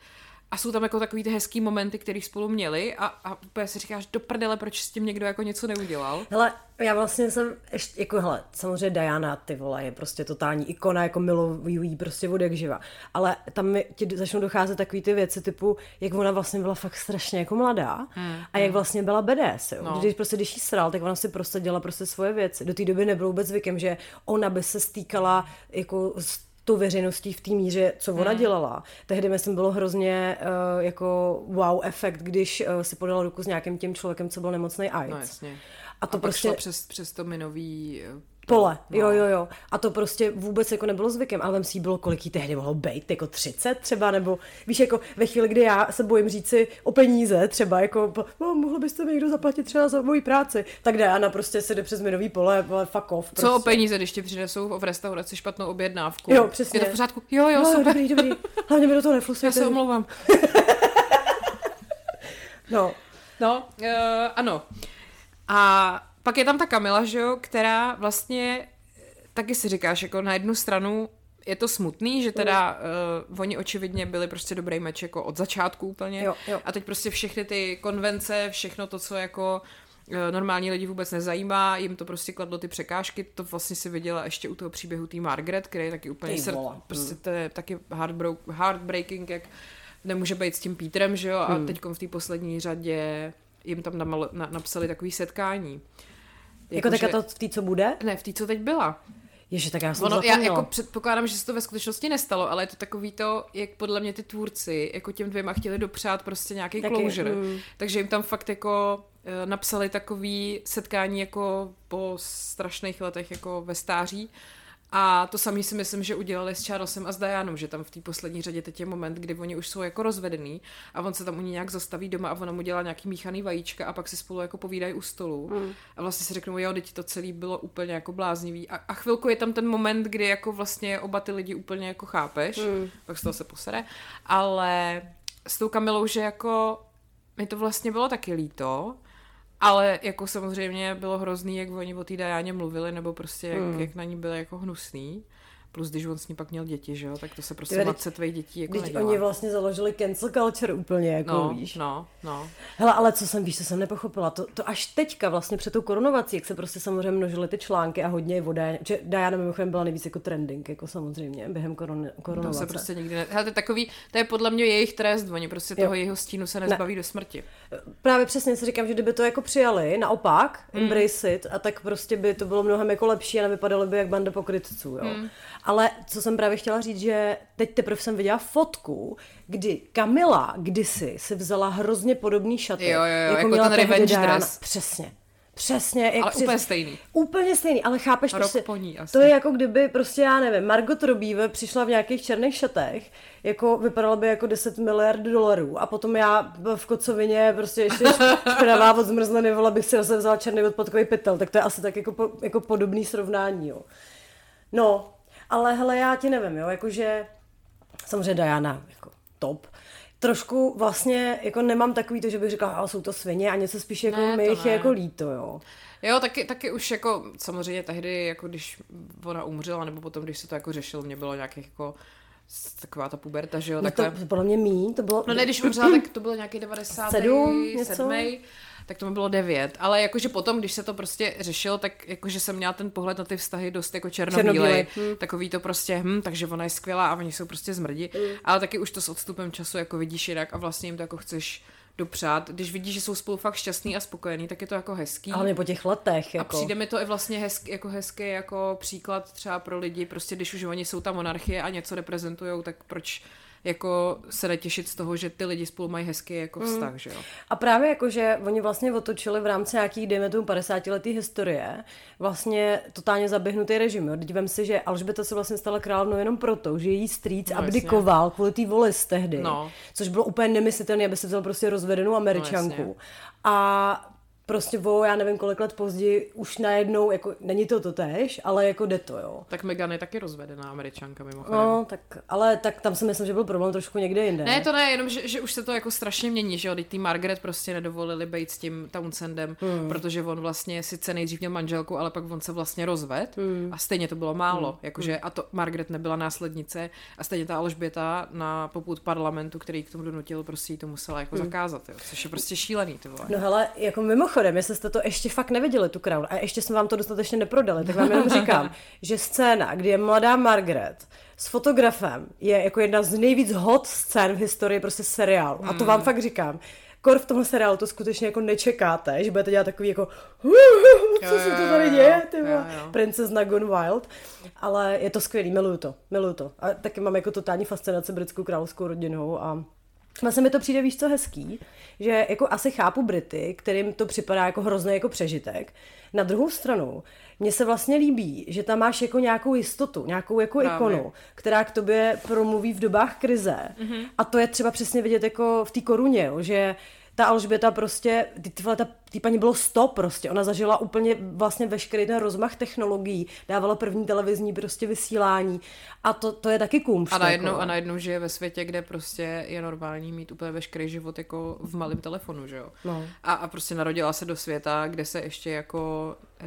A jsou tam jako takový ty hezký momenty, který spolu měli a, a úplně si říkáš, do prdele, proč s tím někdo jako něco neudělal. Hele, já vlastně jsem ještě, jako hele, samozřejmě Diana, ty vole, je prostě totální ikona, jako milují jí prostě od jak živa. Ale tam mi ti začnou docházet takové ty věci typu, jak ona vlastně byla fakt strašně jako mladá hmm, a jak vlastně byla BDS, jo. No. Když prostě, když jí sral, tak ona si prostě dělala prostě svoje věci. Do té doby nebylo vůbec zvykem, že ona by se stýkala jako s tou veřejností v té míře, co ona hmm. dělala. Tehdy myslím bylo hrozně uh, jako wow efekt, když uh, si podala ruku s nějakým tím člověkem, co byl nemocný AIDS. No jasně. A to a prostě... přes, přes to minový Pole, no. jo, jo, jo. A to prostě vůbec jako nebylo zvykem, ale vem si bylo, kolik jí tehdy mohlo být, jako 30 třeba, nebo víš, jako ve chvíli, kdy já se bojím říci o peníze, třeba jako, no, mohlo byste mi někdo zaplatit třeba za moji práci, tak Diana prostě se jde přes minový pole, ale fuck off. Prostě. Co o peníze, když ti přinesou v restauraci špatnou objednávku? Jo, přesně. Je to v pořádku? Jo, jo, no, super. dobrý, dobrý. Hlavně mi do toho neflusujete. Já se omlouvám. no. No, uh, ano. A pak je tam ta Kamila, že jo, která vlastně taky si říkáš, jako na jednu stranu je to smutný, že teda uh, oni očividně byli prostě dobrý meč jako od začátku úplně jo, jo. a teď prostě všechny ty konvence, všechno to, co jako uh, normální lidi vůbec nezajímá, jim to prostě kladlo ty překážky, to vlastně si viděla ještě u toho příběhu té Margaret, který je taky úplně srd, prostě to je taky heartbreaking, jak nemůže být s tím Petrem, že jo, a hmm. teď v té poslední řadě jim tam namal, na, napsali takový setkání. Jako, jako tak to v té, co bude? Ne, v té, co teď byla. Ježe, tak já jsem ono, já jako předpokládám, že se to ve skutečnosti nestalo, ale je to takový to, jak podle mě ty tvůrci jako těm dvěma chtěli dopřát prostě nějaký Taky, closure. Mm. Takže jim tam fakt jako eh, napsali takový setkání jako po strašných letech jako ve stáří a to samý si myslím, že udělali s Charlesem a s Dianou, že tam v té poslední řadě teď je moment, kdy oni už jsou jako rozvedený a on se tam u ní nějak zastaví doma a ona mu dělá nějaký míchaný vajíčka a pak si spolu jako povídají u stolu mm. a vlastně si řeknou, jo, teď to celé bylo úplně jako bláznivý a, a chvilku je tam ten moment, kdy jako vlastně oba ty lidi úplně jako chápeš, mm. pak z toho se posere, ale s tou Kamilou, že jako mi to vlastně bylo taky líto, ale jako samozřejmě bylo hrozný, jak oni o té Dajáně mluvili, nebo prostě jak, hmm. jak na ní byli jako hnusný. Plus, když on s ní pak měl děti, že jo, tak to se prostě matce tvých dětí jako Když nedělá. oni vlastně založili cancel culture úplně, jako no, víš. No, no. Hele, ale co jsem, víš, co jsem nepochopila, to, to až teďka vlastně před tou korunovací, jak se prostě samozřejmě množily ty články a hodně voda, že Diana mimochodem byla nejvíc jako trending, jako samozřejmě, během korun, korunovace. To se prostě nikdy ne... Hele, to je takový, to je podle mě jejich trest, oni prostě jo. toho jeho stínu se nezbaví ne. do smrti. Právě přesně si říkám, že kdyby to jako přijali, naopak, mm. embrace it, a tak prostě by to bylo mnohem jako lepší a nevypadalo by jak banda pokrytců, jo. Mm. Ale co jsem právě chtěla říct, že teď teprve jsem viděla fotku, kdy Kamila kdysi si vzala hrozně podobný šaty. Jo, jo, jo, jako, jako měla ten revenge Diana. dress. Přesně. Přesně. Jak ale při... úplně stejný. Úplně stejný, ale chápeš Rok prostě, po ní asi. to je jako kdyby prostě, já nevím, Margot Robbie přišla v nějakých černých šatech, jako vypadala by jako 10 miliard dolarů a potom já v kocovině prostě ještě špinavá od zmrzliny, vole, bych si zase vzala černý odpadkový pytel, tak to je asi tak jako, po, jako podobný srovnání, jo. No, ale hele, já ti nevím, jo, jakože samozřejmě Diana, jako top. Trošku vlastně jako nemám takový to, že bych říkala, a jsou to svině a něco spíš jako ne, mi jich je jako líto, jo. Jo, taky, taky už jako samozřejmě tehdy, jako když ona umřela, nebo potom, když se to jako řešilo, mě bylo nějakých jako taková ta puberta, že jo, no takhle. To podle mě mý, to bylo... No ne, když umřela, tak to bylo nějaký 97. něco? Tak to mi bylo devět. Ale jakože potom, když se to prostě řešilo, tak jakože jsem měla ten pohled na ty vztahy dost jako černobílej. Hmm. Takový to prostě, hm, takže ona je skvělá a oni jsou prostě zmrdi. Hmm. Ale taky už to s odstupem času jako vidíš jinak a vlastně jim to jako chceš dopřát. Když vidíš, že jsou spolu fakt šťastný a spokojený, tak je to jako hezký. Ale po těch letech. Jako. A přijde mi to i vlastně hezký, jako hezký jako příklad třeba pro lidi, prostě když už oni jsou ta monarchie a něco reprezentují, tak proč jako se netěšit z toho, že ty lidi spolu mají hezký jako mm. vztah, mm. že jo. A právě jako, že oni vlastně otočili v rámci nějakých, dejme tomu, 50 letý historie, vlastně totálně zaběhnutý režim. Jo. Teď vem si, že Alžbeta se vlastně stala královnou jenom proto, že její strýc no, abdikoval jasně. kvůli té volis tehdy, no. což bylo úplně nemyslitelné, aby se vzal prostě rozvedenou američanku. No, a prostě o, já nevím kolik let později, už najednou, jako není to to tež, ale jako jde to, jo. Tak Megan je taky rozvedená američanka mimochodem. No, tak, ale tak tam si myslím, že byl problém trošku někde jinde. Ne, to ne, jenom, že, že už se to jako strašně mění, že jo, teď tý Margaret prostě nedovolili být s tím Townsendem, hmm. protože on vlastně sice nejdřív měl manželku, ale pak on se vlastně rozved hmm. a stejně to bylo málo, hmm. jakože hmm. a to Margaret nebyla následnice a stejně ta Alžběta na poput parlamentu, který k tomu donutil, prostě to musela jako hmm. zakázat, jo, což je prostě šílený, to No hele, jako mimo mimochodem, jestli jste to ještě fakt neviděli, tu Crown, a ještě jsme vám to dostatečně neprodali, tak vám jenom říkám, že scéna, kdy je mladá Margaret s fotografem, je jako jedna z nejvíc hot scén v historii prostě seriálu. A to vám hmm. fakt říkám kor v tomhle seriálu to skutečně jako nečekáte, že budete dělat takový jako co se to tady děje, ty princezna Gone Wild, ale je to skvělý, miluju to, miluju to. A taky mám jako totální fascinace britskou královskou rodinou a se mi to přijde, víš co, hezký, že jako asi chápu Brity, kterým to připadá jako hrozný jako přežitek. Na druhou stranu, mně se vlastně líbí, že tam máš jako nějakou jistotu, nějakou jako Právě. ikonu, která k tobě promluví v dobách krize. Mm-hmm. A to je třeba přesně vidět jako v té koruně, že ta Alžběta prostě, ty, ty, ta Tý paní bylo sto prostě, ona zažila úplně vlastně veškerý ten rozmach technologií, dávala první televizní prostě vysílání a to, to je taky kumš. A najednou, jako. a najednou žije ve světě, kde prostě je normální mít úplně veškerý život jako v malém telefonu, že jo. No. A, a prostě narodila se do světa, kde se ještě jako e,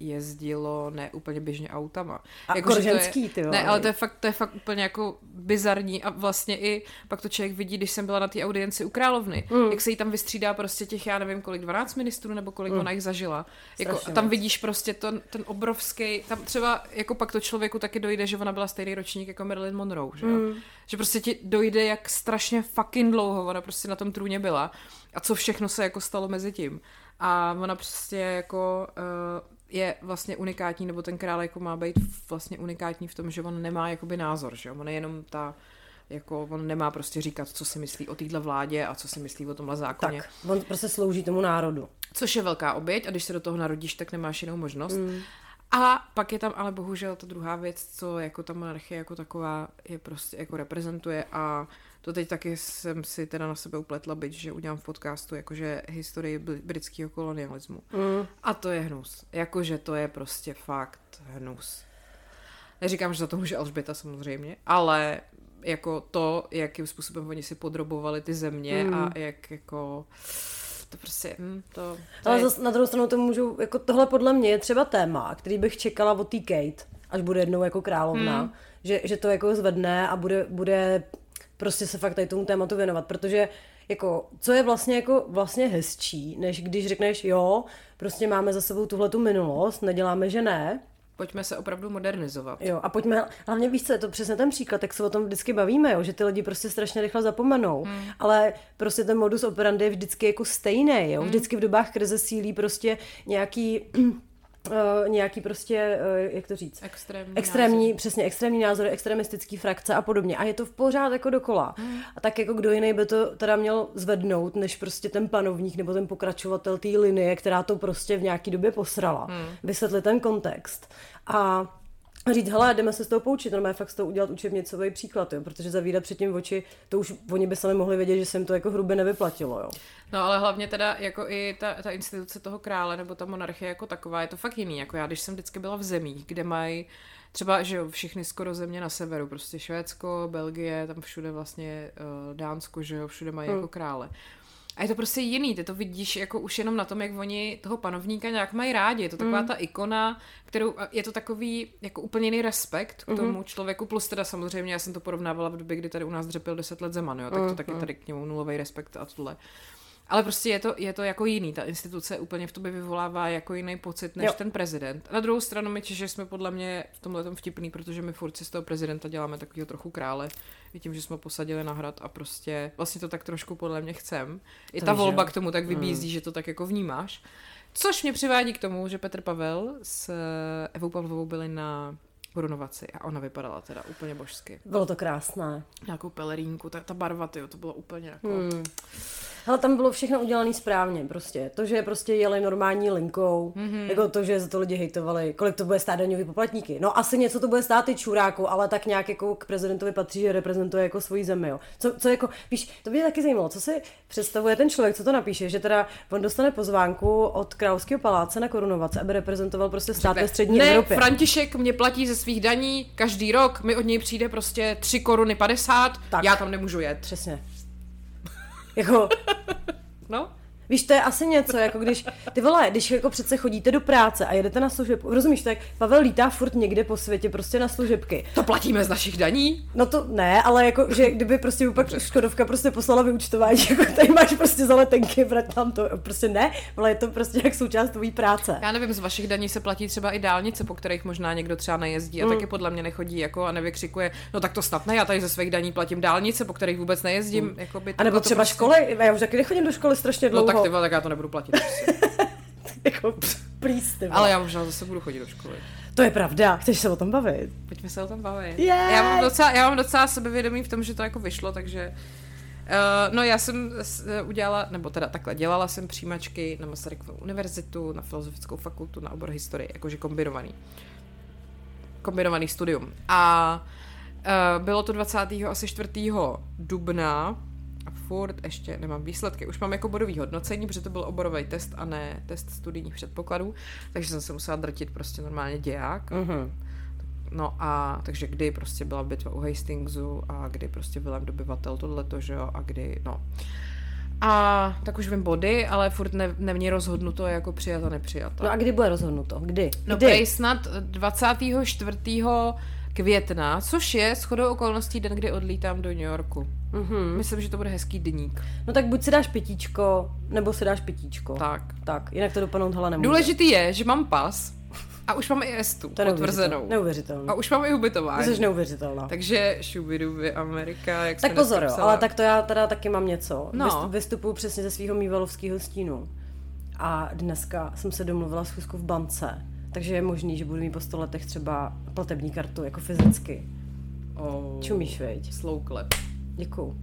jezdilo ne úplně běžně autama. A jako, ženský, je, ty Ne, ale to je, fakt, to je fakt úplně jako bizarní a vlastně i pak to člověk vidí, když jsem byla na té audienci u královny, mm. jak se jí tam vystřídá prostě těch, já nevím kolik, 12 minut ministrů nebo kolik mm. ona jich zažila. Jako, tam vidíš prostě ten, ten obrovský, tam třeba jako pak to člověku taky dojde, že ona byla stejný ročník jako Marilyn Monroe, že Mm. Že prostě ti dojde, jak strašně fucking dlouho ona prostě na tom trůně byla a co všechno se jako stalo mezi tím. A ona prostě jako uh, je vlastně unikátní, nebo ten král jako má být vlastně unikátní v tom, že on nemá jakoby názor, že on je jenom ta jako on nemá prostě říkat, co si myslí o téhle vládě a co si myslí o tomhle zákoně. Tak, on prostě slouží tomu národu. Což je velká oběť a když se do toho narodíš, tak nemáš jinou možnost. Mm. A pak je tam ale bohužel ta druhá věc, co jako ta monarchie jako taková je prostě jako reprezentuje a to teď taky jsem si teda na sebe upletla, byť, že udělám v podcastu jakože historii britského kolonialismu. Mm. A to je hnus. Jakože to je prostě fakt hnus. Neříkám, že za to může Alžběta samozřejmě, ale jako to, jakým způsobem oni si podrobovali ty země mm. a jak jako to prostě, hm, to, to Ale je... zase na druhou stranu to můžu, jako tohle podle mě je třeba téma, který bych čekala od té Kate, až bude jednou jako královna, hmm. že, že to jako zvedne a bude, bude prostě se fakt tady tomu tématu věnovat, protože jako, co je vlastně jako vlastně hezčí, než když řekneš, jo, prostě máme za sebou tuhle tu minulost, neděláme, že ne, Pojďme se opravdu modernizovat. Jo, a pojďme, hlavně víš co, je to přesně ten příklad, tak se o tom vždycky bavíme, jo, že ty lidi prostě strašně rychle zapomenou, hmm. ale prostě ten modus operandi je vždycky jako stejný, jo, hmm. vždycky v dobách krize sílí prostě nějaký Uh, nějaký prostě, uh, jak to říct? Extrémní, extrémní názor. přesně, extrémní názory, extremistický frakce a podobně. A je to v pořád jako dokola. Hmm. A tak jako kdo jiný by to teda měl zvednout, než prostě ten panovník nebo ten pokračovatel té linie, která to prostě v nějaký době posrala. Hmm. Vysvětlit ten kontext. A říct, hele, jdeme se z toho poučit, normálně fakt z toho udělat učebnicový příklad, jo, protože zavírat předtím oči, to už oni by sami mohli vědět, že se jim to jako hrubě nevyplatilo, jo. No ale hlavně teda jako i ta, ta instituce toho krále nebo ta monarchie jako taková je to fakt jiný, jako já, když jsem vždycky byla v zemích, kde mají třeba, že jo, všichni skoro země na severu, prostě Švédsko, Belgie, tam všude vlastně uh, Dánsko, že jo, všude mají hmm. jako krále. A je to prostě jiný, ty to vidíš jako už jenom na tom, jak oni toho panovníka nějak mají rádi. Je to taková mm. ta ikona, kterou, je to takový jako úplně jiný respekt k mhm. tomu mm-hmm. člověku, plus teda samozřejmě, já jsem to porovnávala v době, kdy tady u nás dřepil 10 let Zeman, jo, tak to mm, taky mm. tady k němu nulový respekt a tohle. Ale prostě je to, je to jako jiný. Ta instituce úplně v tobě vyvolává jako jiný pocit než jo. ten prezident. Na druhou stranu my Češi jsme podle mě v tomhle tom vtipný, protože my furt si z toho prezidenta děláme takového trochu krále. I tím, že jsme posadili na hrad a prostě vlastně to tak trošku podle mě chcem. I to ta volba k tomu tak vybízí, mm. že to tak jako vnímáš. Což mě přivádí k tomu, že Petr Pavel s Evou Pavlovou byli na korunovaci a ona vypadala teda úplně božsky. Bylo to krásné. Nějakou pelerínku, ta, ta barva, tyjo, to bylo úplně jako... Hmm. Ale tam bylo všechno udělané správně, prostě. To, že prostě jeli normální linkou, mm-hmm. jako to, že za to lidi hejtovali, kolik to bude stát daňový poplatníky. No asi něco to bude stát i čuráku, ale tak nějak jako k prezidentovi patří, že reprezentuje jako svoji zemi, jo. Co, co jako, víš, to by mě taky zajímalo, co si představuje ten člověk, co to napíše, že teda on dostane pozvánku od Královského paláce na korunovace, aby reprezentoval prostě stát ve střední ne, Evropě. František mě platí ze svých daní každý rok, mi od něj přijde prostě 3 koruny 50, tak. já tam nemůžu jet. Přesně. Jako... no? Víš, to je asi něco, jako když, ty vole, když jako přece chodíte do práce a jedete na služebku, rozumíš, tak Pavel lítá furt někde po světě prostě na služebky. To platíme z našich daní? No to ne, ale jako, že kdyby prostě pak Škodovka prostě poslala vyučtování, jako tady máš prostě za letenky, vrať tam to, prostě ne, ale je to prostě jak součást tvojí práce. Já nevím, z vašich daní se platí třeba i dálnice, po kterých možná někdo třeba nejezdí a mm. taky podle mě nechodí jako a nevykřikuje, no tak to snad ne, já tady ze svých daní platím dálnice, po kterých vůbec nejezdím. Mm. Jako by a nebo třeba prostě... školy, já už taky nechodím do školy strašně dlouho. No tak ty tak já to nebudu platit. jako, please, ty Ale já možná zase budu chodit do školy. To je pravda, chceš se o tom bavit? Pojďme se o tom bavit. Yeah. Já, mám docela, já mám docela sebevědomí v tom, že to jako vyšlo, takže Uh, no já jsem udělala, nebo teda takhle, dělala jsem přijímačky na Masarykovu univerzitu, na filozofickou fakultu, na obor historie, jakože kombinovaný. Kombinovaný studium. A uh, bylo to 24. dubna a furt ještě nemám výsledky. Už mám jako bodový hodnocení, protože to byl oborový test a ne test studijních předpokladů, takže jsem se musela drtit prostě normálně děják. Mm-hmm. No a takže kdy prostě byla bitva u Hastingsu a kdy prostě byl dobyvatel tohleto, že jo, a kdy, no. A tak už vím body, ale furt ne, není rozhodnuto jako přijat a nepřijat. No a kdy bude rozhodnuto? Kdy? No kdy? snad 24 května, což je shodou okolností den, kdy odlítám do New Yorku. Mm-hmm. Myslím, že to bude hezký deník. No tak buď si dáš pětíčko, nebo si dáš pětíčko. Tak. Tak, jinak to dopadnout hele nemůže. Důležitý je, že mám pas a už mám i estu to potvrzenou. Neuvěřitelné. A už mám i ubytování. To jsi neuvěřitelná. Takže šubiduby Amerika, jak Tak pozor, jo, ale tak to já teda taky mám něco. No. Vystupuju přesně ze svého mývalovského stínu. A dneska jsem se domluvila schůzku v bance takže je možný, že budu mít po 100 letech třeba platební kartu jako fyzicky. Oh, Čumíš, veď? Slow clap. Děkuju.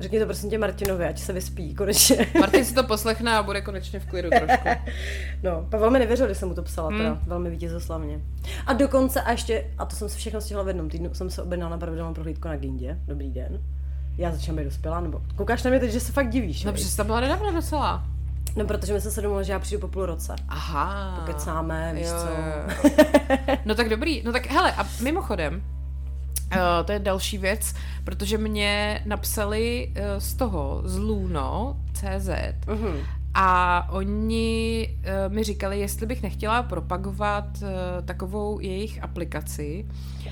Řekni to prosím tě Martinovi, ať se vyspí konečně. Martin si to poslechne a bude konečně v klidu trošku. no, Pavel mi nevěřil, když jsem mu to psala, hmm. teda velmi vítězoslavně. A dokonce a ještě, a to jsem se všechno stihla v jednom týdnu, jsem se objednala na pravidelnou prohlídku na Gindě. Dobrý den. Já začínám být dospělá, nebo koukáš na mě teď, že se fakt divíš. No, protože to byla nedávno docela. No, protože my jsme se domluvili, že já přijdu po půl roce. Aha. Pokecáme, víš jo, co. Jo. no tak dobrý. No tak hele, a mimochodem, Uh, to je další věc, protože mě napsali uh, z toho, z Luno, CZ, uh-huh. a oni uh, mi říkali, jestli bych nechtěla propagovat uh, takovou jejich aplikaci, Eh,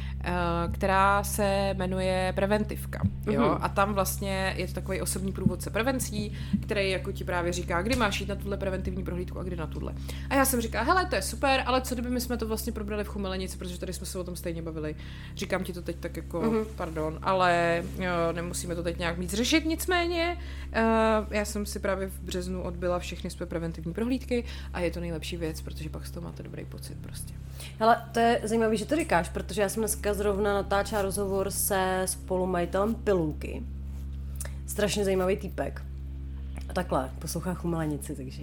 která se jmenuje Preventivka. Jo? Mm-hmm. A tam vlastně je to takový osobní průvodce prevencí, který jako ti právě říká, kdy máš jít na tuhle preventivní prohlídku a kdy na tuhle. A já jsem říkala, hele, to je super, ale co kdyby my jsme to vlastně probrali v Chumelenici, protože tady jsme se o tom stejně bavili. Říkám ti to teď tak jako, mm-hmm. pardon, ale jo, nemusíme to teď nějak mít řešit, nicméně uh, já jsem si právě v březnu odbyla všechny své preventivní prohlídky a je to nejlepší věc, protože pak z toho máte dobrý pocit prostě. Hele, to je zajímavé, že to říkáš, protože já jsem dneska zrovna natáčela rozhovor se spolumajitelem Pilulky. Strašně zajímavý týpek. A takhle, poslouchá Chumelenici, takže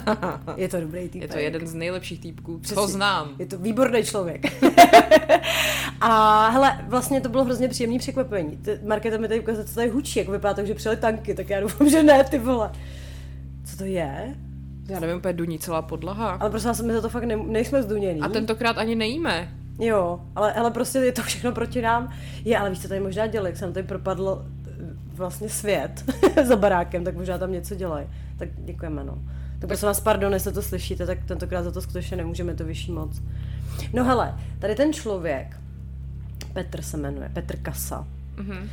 je to dobrý týpek. Je to jeden z nejlepších týpků, co Přesně. znám. Je to výborný člověk. a hele, vlastně to bylo hrozně příjemné překvapení. Markéta mi tady ukázala, co tady hučí, jako vypadá to, že přijeli tanky, tak já doufám, že ne, ty vole. Co to je? Já nevím, úplně duní celá podlaha. Ale prostě my za to fakt ne, nejsme zdunění. A tentokrát ani nejíme. Jo, ale, ale prostě je to všechno proti nám. Je, ale víš, co tady možná dělají, jak jsem tady propadl eh, vlastně svět za barákem, tak možná tam něco dělají. Tak děkujeme, no. Tak prosím vás, pardon, jestli to slyšíte, tak tentokrát za to skutečně nemůžeme to vyšší moc. No hele, tady ten člověk, Petr se jmenuje, Petr Kasa. Mm-hmm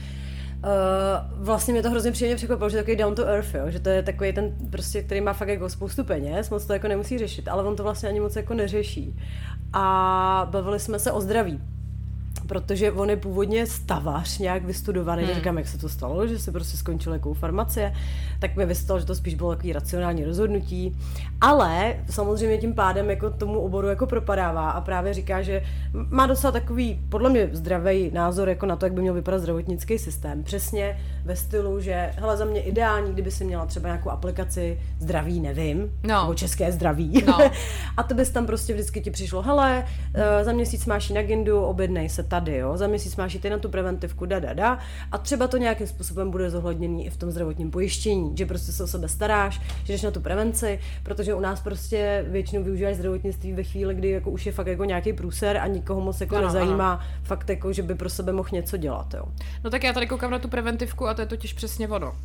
Uh, vlastně mě to hrozně příjemně překvapilo, že takový down to earth, jo? že to je takový ten prostě, který má fakt jako spoustu peněz, moc to jako nemusí řešit, ale on to vlastně ani moc jako neřeší. A bavili jsme se o zdraví protože on je původně stavař nějak vystudovaný, hmm. říkám, jak se to stalo, že se prostě skončil jako farmacie, tak mi vystalo, že to spíš bylo takový racionální rozhodnutí, ale samozřejmě tím pádem jako tomu oboru jako propadává a právě říká, že má docela takový, podle mě zdravý názor jako na to, jak by měl vypadat zdravotnický systém. Přesně ve stylu, že hele, za mě ideální, kdyby si měla třeba nějakou aplikaci zdraví, nevím, no. nebo české zdraví. No. a to bys tam prostě vždycky ti přišlo, hele, eh, za měsíc máš na agendu, objednej se tady vlády, jo, za měsíc máš jít na tu preventivku, da, da, da, a třeba to nějakým způsobem bude zohledněný i v tom zdravotním pojištění, že prostě se o sebe staráš, že jdeš na tu prevenci, protože u nás prostě většinou využíváš zdravotnictví ve chvíli, kdy jako už je fakt jako nějaký průser a nikoho moc jako Ano, nezajímá fakt jako, že by pro sebe mohl něco dělat, jo. No tak já tady koukám na tu preventivku a to je totiž přesně ono. Uh,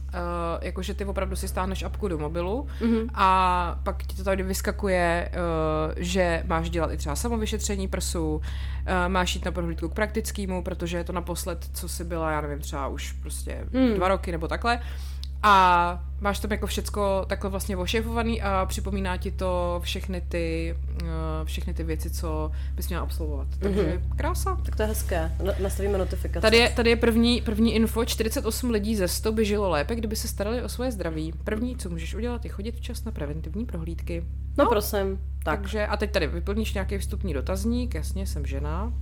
jakože ty opravdu si stáhneš apku do mobilu mm-hmm. a pak ti to tady vyskakuje, uh, že máš dělat i třeba samovyšetření prsu, uh, máš jít na prohlídku k praktickému, protože je to naposled, co si byla, já nevím, třeba už prostě mm. dva roky nebo takhle. A máš tam jako všecko takhle vlastně ošefovaný a připomíná ti to všechny ty, uh, všechny ty věci, co bys měla absolvovat. Takže mm-hmm. krása. Tak to je hezké, Na- nastavíme notifikace. Tady je, tady je první, první info. 48 lidí ze 100 by žilo lépe, kdyby se starali o svoje zdraví. První, co můžeš udělat, je chodit včas na preventivní prohlídky. No, no prosím, tak. Takže, a teď tady vyplníš nějaký vstupní dotazník, jasně, jsem žena.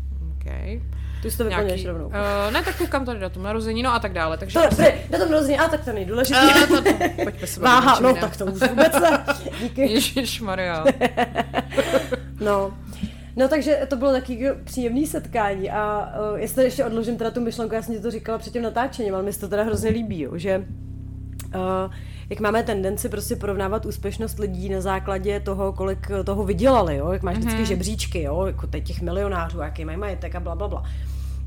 Okay. Ty si to vyplňuješ rovnou. Uh, ne, tak koukám tady datum narození, no a tak dále. Takže To je, datum narození, a tak to nejdůležitější. Uh, to, to, pojďme se Váha, no jiném. tak to už vůbec ne. Díky. Ježišmarja. No. No takže to bylo taky příjemný setkání a uh, jestli tady ještě odložím teda tu myšlenku, já jsem ti to říkala před tím natáčením, ale mi se to teda hrozně líbí, jo, že uh, jak máme tendenci prostě porovnávat úspěšnost lidí na základě toho, kolik toho vydělali, jo, jak máš vždycky Mhm. žebříčky, jo, jako teď těch milionářů, jaký mají majetek a bla, bla, bla.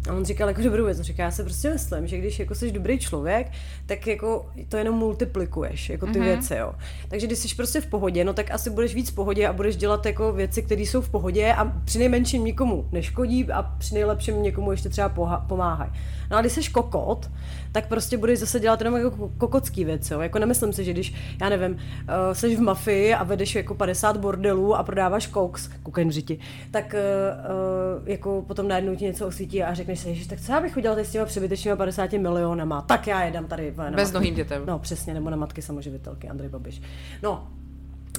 A on říkal jako dobrou věc, on říká, já si prostě myslím, že když jako jsi dobrý člověk, tak jako to jenom multiplikuješ, jako ty Mhm. mm-hmm. věci, jo. Takže když jsi prostě v pohodě, no tak asi budeš víc v pohodě a budeš dělat jako věci, které jsou v pohodě a při nejmenším nikomu neškodí a při nejlepším někomu ještě třeba poha- pomáhají. No a když jsi kokot, tak prostě budeš zase dělat jenom jako ko- kokotský věci, jo. Jako nemyslím si, že když, já nevím, uh, jsi v mafii a vedeš jako 50 bordelů a prodáváš koks, kokain v řiti, tak uh, uh, jako potom najednou ti něco osvítí a řekneš si, že tak co já bych udělal s těma přebytečnými 50 milionama, tak já jedám tady na Bez nohým dětem. No přesně, nebo na matky samoživitelky, Andrej Babiš. No,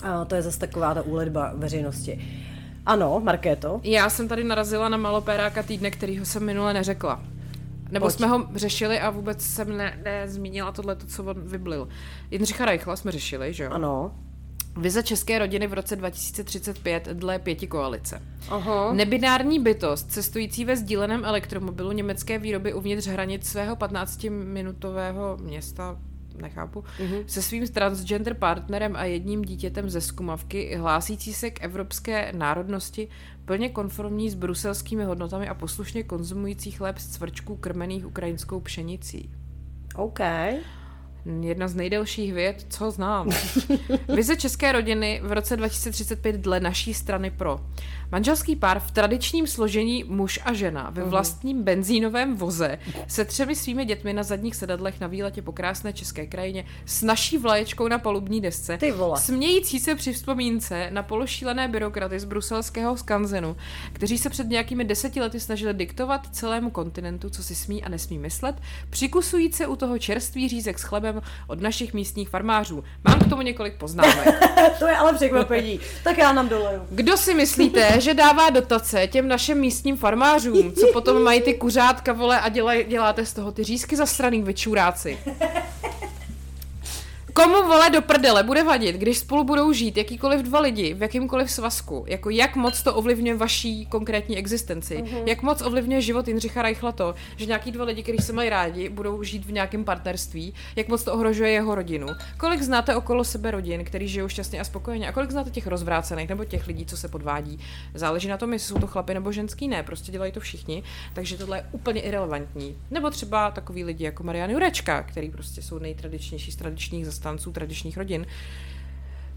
a to je zase taková ta úledba veřejnosti. Ano, Markéto. Já jsem tady narazila na malopéráka týdne, kterýho jsem minule neřekla. Nebo Pojď. jsme ho řešili a vůbec jsem ne, nezmínila tohle, co on vyblil. Jindřicha Reichla jsme řešili, že jo? Ano. Vize české rodiny v roce 2035 dle pěti koalice. Aha. Nebinární bytost, cestující ve sdíleném elektromobilu německé výroby uvnitř hranic svého 15-minutového města, nechápu, mm-hmm. se svým transgender partnerem a jedním dítětem ze Skumavky, hlásící se k evropské národnosti, plně konformní s bruselskými hodnotami a poslušně konzumující chléb z cvrčků krmených ukrajinskou pšenicí. OK. Jedna z nejdelších věd, co znám. Vize české rodiny v roce 2035 dle naší strany pro. Manželský pár v tradičním složení muž a žena ve vlastním benzínovém voze se třemi svými dětmi na zadních sedadlech na výletě po krásné české krajině s naší vlaječkou na palubní desce, Ty vole. smějící se při vzpomínce na pološílené byrokraty z bruselského skanzenu, kteří se před nějakými deseti lety snažili diktovat celému kontinentu, co si smí a nesmí myslet, přikusujíc se u toho čerstvý řízek s chlebem od našich místních farmářů. Mám k tomu několik poznámek. to je ale překvapení. tak já nám doleju. Kdo si myslíte, že dává dotace těm našim místním farmářům, co potom mají ty kuřátka, vole, a dělaj, děláte z toho ty řízky zastraný vyčuráci? Komu vole do prdele bude vadit, když spolu budou žít jakýkoliv dva lidi v jakýmkoliv svazku? Jako jak moc to ovlivňuje vaší konkrétní existenci? Uh-huh. Jak moc ovlivňuje život Jindřicha Reichla to, že nějaký dva lidi, kteří se mají rádi, budou žít v nějakém partnerství? Jak moc to ohrožuje jeho rodinu? Kolik znáte okolo sebe rodin, který žijou šťastně a spokojeně? A kolik znáte těch rozvrácených nebo těch lidí, co se podvádí? Záleží na tom, jestli jsou to chlapy nebo ženský, ne, prostě dělají to všichni, takže tohle je úplně irrelevantní. Nebo třeba takový lidi jako Marian Jurečka, který prostě jsou nejtradičnější z tradičních zastánců tradičních rodin.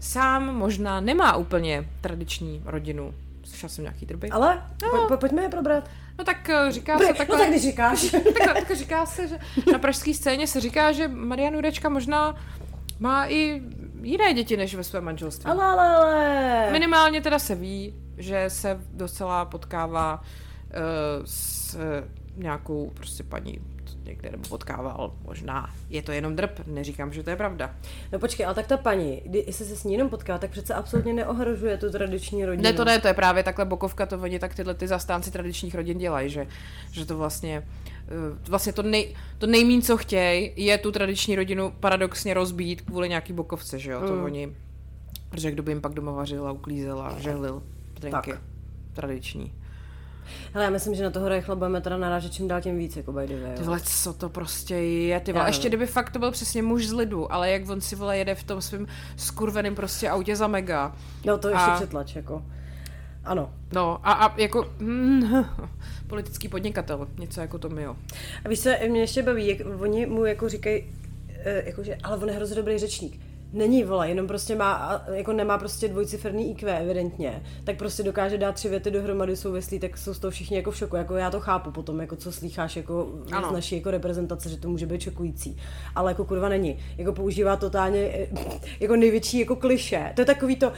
Sám možná nemá úplně tradiční rodinu. Slyšela jsem nějaký drby. Ale no. po, pojďme je probrat. No tak eh, říká Dobrý, se no takhle... tak když říkáš. takhle, takhle říká se, že na pražské scéně se říká, že Marian Jurečka možná má i jiné děti než ve svém manželství. ale, ale, ale. Minimálně teda se ví, že se docela potkává uh, s nějakou prostě paní někde nebo potkával, možná je to jenom drb, neříkám, že to je pravda. No počkej, ale tak ta paní, kdy, jestli se s ní jenom potká, tak přece absolutně neohrožuje tu tradiční rodinu. Ne, to ne, to je právě takhle bokovka, to oni tak tyhle ty zastánci tradičních rodin dělají, že, že to vlastně, eh, vlastně to, nej, to nejmín, co chtějí, je tu tradiční rodinu paradoxně rozbít kvůli nějaký bokovce, že jo, to Mm. oni, protože kdo by jim pak doma vařil a uklízel a žehlil drinky Tak. tradiční. Hele, já myslím, že na toho rychle budeme teda narážet čím dál tím víc, jako by the way, Ty vole, co to prostě je, ty vole. Ještě kdyby fakt to byl přesně muž z lidu, ale jak on si vole jede v tom svým skurveným prostě autě za mega. No to ještě A- přetlač, jako. Ano. No a, a jako mm, politický podnikatel, něco jako to jo. A víš co, mě ještě baví, jak oni mu jako říkají, eh, jakože, ale on je hrozně dobrý řečník. Není, vole, jenom prostě má, jako nemá prostě dvojciferný IQ, evidentně, tak prostě dokáže dát tři věty dohromady souvislí, tak jsou z toho všichni jako v šoku, jako já to chápu potom, jako co slýcháš jako Ano. z naší jako reprezentace, že to může být šokující, ale jako kurva není, jako používá totálně eh, jako největší jako kliše, to je takový to,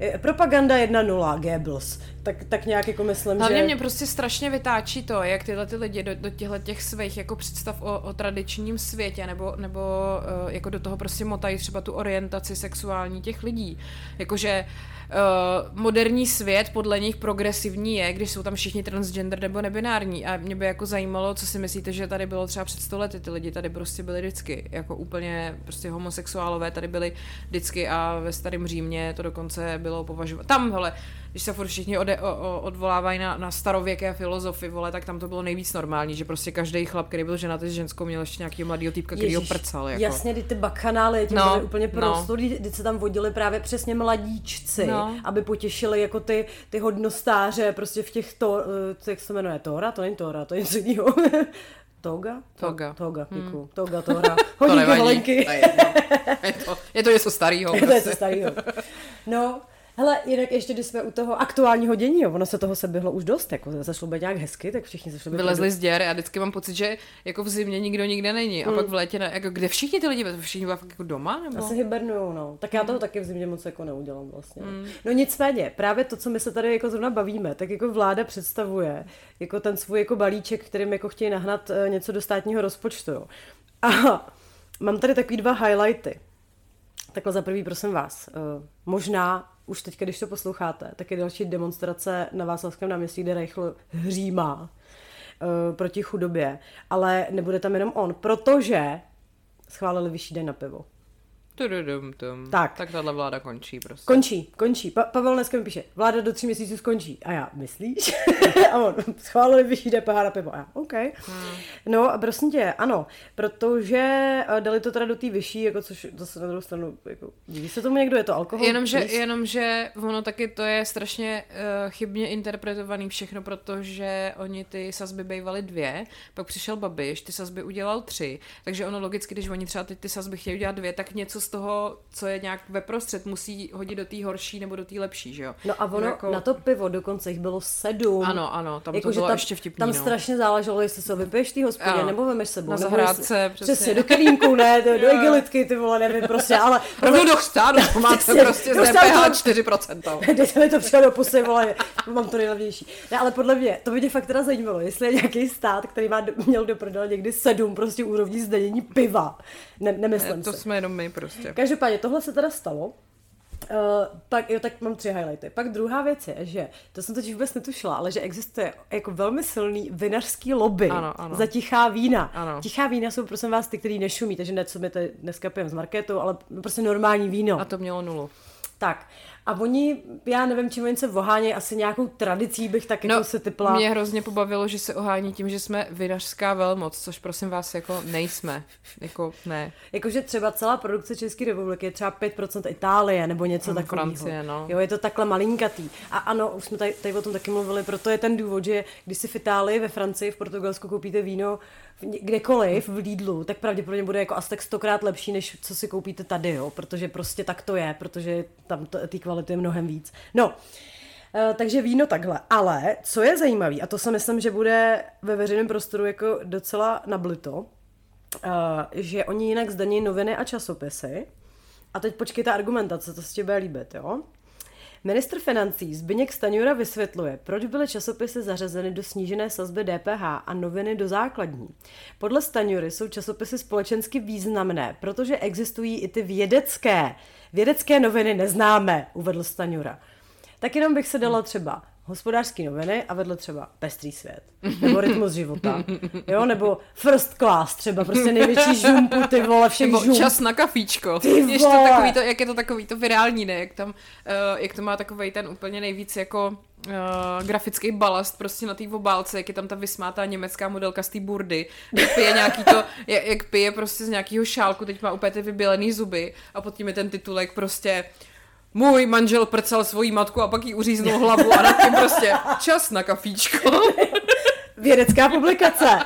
eh, propaganda 1.0, Goebbels, tak, tak nějak jako myslím, Hlavně že... mě prostě strašně vytáčí to, jak tyhle ty lidi do, do těchto těch svých jako představ o, o tradičním světě nebo, nebo uh, jako do toho prostě motají třeba tu orientaci sexuální těch lidí. Jakože uh, moderní svět podle nich progresivní je, když jsou tam všichni transgender nebo nebinární. A mě by jako zajímalo, co si myslíte, že tady bylo třeba před 100 lety. Ty lidi tady prostě byli vždycky. Jako úplně prostě homosexuálové tady byli vždycky a ve starém Římě to dokonce bylo považováno. Tam, hele, když se furt všichni ode, o, o, odvolávají na, na starověké filozofy, vole, tak tam to bylo nejvíc normální, že prostě každý chlap, který byl ženatý s ženskou, měl ještě nějaký mladýho týpka, který ho prcal. Jako. Jasně, ty, ty bakchanály, tím No, byly úplně prosto, no. kdy se tam vodili právě přesně mladíčci, No. aby potěšili jako ty, ty hodnostáře prostě v těch, to, eh, jak se jmenuje, Tora? To není Tora, to je něco jiného. Toga? To- Toga. Toga, děkuju. Toga, Tora. to Hodinky, nevadí. holenky. To je, je, to, je to něco starého. to je co starého. No, hele, jinak ještě, když jsme u toho aktuálního dění, jo, ono se toho se bylo už dost, jako zašlo být nějak hezky, tak všichni zašlo být Vylezli z děr a vždycky mám pocit, že jako v zimě nikdo nikde není. A pak v létě, ne, jako kde všichni ty lidi, všichni byli fakt jako doma? Nebo? Asi hibernujou, no. Tak já toho taky v zimě moc jako neudělám vlastně. Mm. No nicméně, právě to, co my se tady jako zrovna bavíme, tak jako vláda představuje jako ten svůj jako balíček, kterým jako chtějí nahnat eh, něco do státního rozpočtu. Jo. A mám tady takový dva highlighty. Takhle za prvý, prosím vás. eh, Možná už teď, když to posloucháte, tak je další demonstrace na Václavském náměstí, kde Reichl hřímá eh, proti chudobě. Ale nebude tam jenom on, protože schválili vyšší den na pivo. Tududum, tum. Tak. tak tahle vláda končí prostě. Končí, končí. Pa- Pavel dneska mi píše, vláda do tří měsíců skončí. A já, myslíš? a on, schválili vyšší DPH na pivo. A já, OK. Hmm. No a prosím tě, ano, protože eh, dali to teda do té vyšší, jako což zase na druhou stranu, jako, diví se tomu někdo, je to alkohol? Jenomže, Please? jenomže ono taky to je strašně uh, chybně interpretovaný všechno, protože oni ty sazby bývaly dvě, pak přišel Babiš, ty sazby udělal tři, takže ono logicky, když oni třeba teď ty sazby chtějí udělat dvě, tak něco z toho, co je nějak ve prostřed, musí hodit do té horší nebo do té lepší, že jo? No a ono, Jako- na to pivo dokonce jich bylo sedm. Ano, ano, tam to Jakože bylo tam, ještě vtipný, Tam no. strašně záleželo, jestli se vypiješ té hospodě, Ano. nebo vemeš sebou. Na nebo zahrádce, jestli, přesně. přesně. do kelímku, ne, do, do igelitky, ty vole, nevím, prostě, ale... Rovnou do chřtánu, to máte prostě z DPH to- 4%. Dejte mi to přímo do pusy, vole, mám to nejlevnější. Ne, ale podle mě, to by mě fakt teda zajímalo, jestli je nějaký stát, který má, měl do prdele někdy sedm prostě úrovní zdanění piva. Ne, nemyslím To si. jsme jenom my prostě. Každopádně, tohle se teda stalo. Uh, pak, jo, tak mám tři highlighty. Pak druhá věc je, že to jsem totiž vůbec netušila, ale že existuje jako velmi silný vinařský lobby Ano, ano. za tichá vína. Ano. Tichá vína jsou prosím vás ty, který nešumí, takže ne, co my tady dneska pijeme z marketu, ale prostě normální víno. A to mělo nulu. Tak. A oni, já nevím, čím oni se ohánějí, asi nějakou tradicí bych tak jako se typla. No, Mě hrozně pobavilo, že se ohání tím, že jsme vinařská velmoc, což prosím vás jako nejsme. Jako ne. Jakože třeba celá produkce České republiky je třeba 5% Itálie nebo něco Mm, takového. Francie, no. Jo, je to takhle malinkatý. A ano, už jsme tady, tady o tom taky mluvili, proto je ten důvod, že když si v Itálii, ve Francii, v Portugalsku koupíte víno kdekoliv v Lidlu, tak pravděpodobně bude jako asi tak stokrát lepší, než co si koupíte tady, jo, protože prostě tak to je, protože tam té kvality je mnohem víc. No, Eh, takže víno takhle. Ale co je zajímavé, a to si myslím, že bude ve veřejném prostoru jako docela nablito, uh, že oni jinak zdaní noviny a časopisy. A teď počkejte argumentace, to se ti bude líbit, jo? Ministr financí Zbyněk Staňura vysvětluje, proč byly časopisy zařazeny do snížené sazby DPH a noviny do základní. Podle Staňury jsou časopisy společensky významné, protože existují i ty vědecké. Vědecké noviny neznáme, uvedl Staňura. Tak jenom bych se dala třeba hospodářské noviny a vedle třeba Pestrý svět, nebo Rytmus života, jo, nebo First Class třeba, prostě největší žumpu, ty vole, všech Nebo žump. čas na kafíčko. Ty Ještě vole. takový to, jak je to takový to virální, ne? Jak, tam, uh, jak to má takový ten úplně nejvíc jako uh, grafický balast prostě na té obálce, jak je tam ta vysmátá německá modelka z té burdy, jak pije nějaký to, jak, jak pije prostě z nějakého šálku, teď má úplně ty vybělený zuby a pod tím je ten titulek prostě můj manžel prcal svoji matku a pak jí uříznul hlavu a nad tím prostě čas na kafíčko. Vědecká publikace.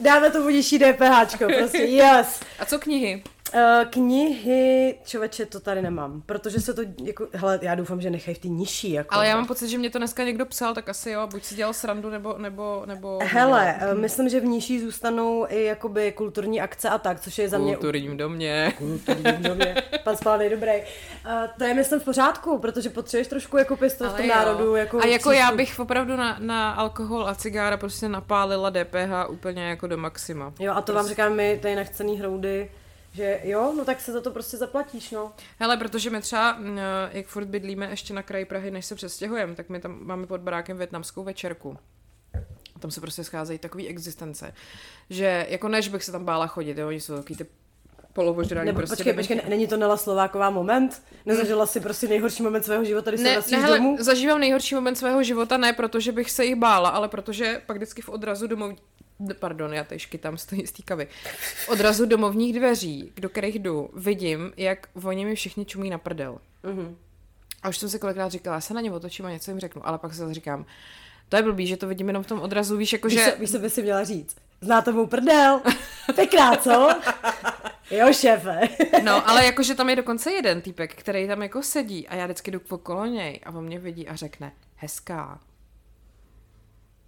Dáme to nižší DPHčko, prostě yes. A co knihy? Uh, knihy, člověče, to tady nemám, protože se to, jako, hele, já doufám, že nechají v té nižší, jako. Ale já mám pocit, že mě to dneska někdo psal, tak asi jo, buď si dělal srandu, nebo... nebo, nebo Hele, uh, myslím, že v nižší zůstanou i jakoby kulturní akce a tak, což je za mě Kulturním domě. kulturní domě. Pan Spálený dobrý. Uh, to je myslím v pořádku, protože potřebuješ trošku jako pěstovat v tom jo. národu. Jako a jako já přístup. bych opravdu na, na alkohol a cigára prostě napálila DPH úplně jako do maxima. Jo, a to vám říkáme my, tady nechcený hroudy, že jo, no tak se za to prostě zaplatíš, no. Hele, protože my třeba, mm, jak furt bydlíme ještě na kraji Prahy, než se přestěhujeme, tak my tam máme pod barákem větnamskou večerku. A tam se prostě scházejí takový existence, že jako než bych se tam bála chodit, jo, oni jsou takový ty polovožraný Nebo prostě. počkej, počkej, ne- není to Nela Slováková moment? Nezažila si prostě nejhorší moment svého života, když se ne, vracíš ne, hele, domů? zažívám nejhorší moment svého života, ne protože bych se jich bála, ale protože pak vždycky v odrazu domov... Pardon, já tady škytám z té- kavy. Odrazu domovních dveří, do kterých jdu, vidím, jak oni mi všichni čumí na prdel. Mhm. A už jsem si kolikrát říkala, já se na ně otočím a něco jim řeknu, ale pak se zase říkám, to je blbý, že to vidím jenom v tom odrazu, víš, jako Víš, že... co, víš, co by si měla říct? Znáte mou prdel? Pěkná, co? Jo, šéfe. No, ale jakože tam je dokonce jeden týpek, který tam jako sedí a já vždycky jdu okolo něj a on mě vidí a řekne, hezká.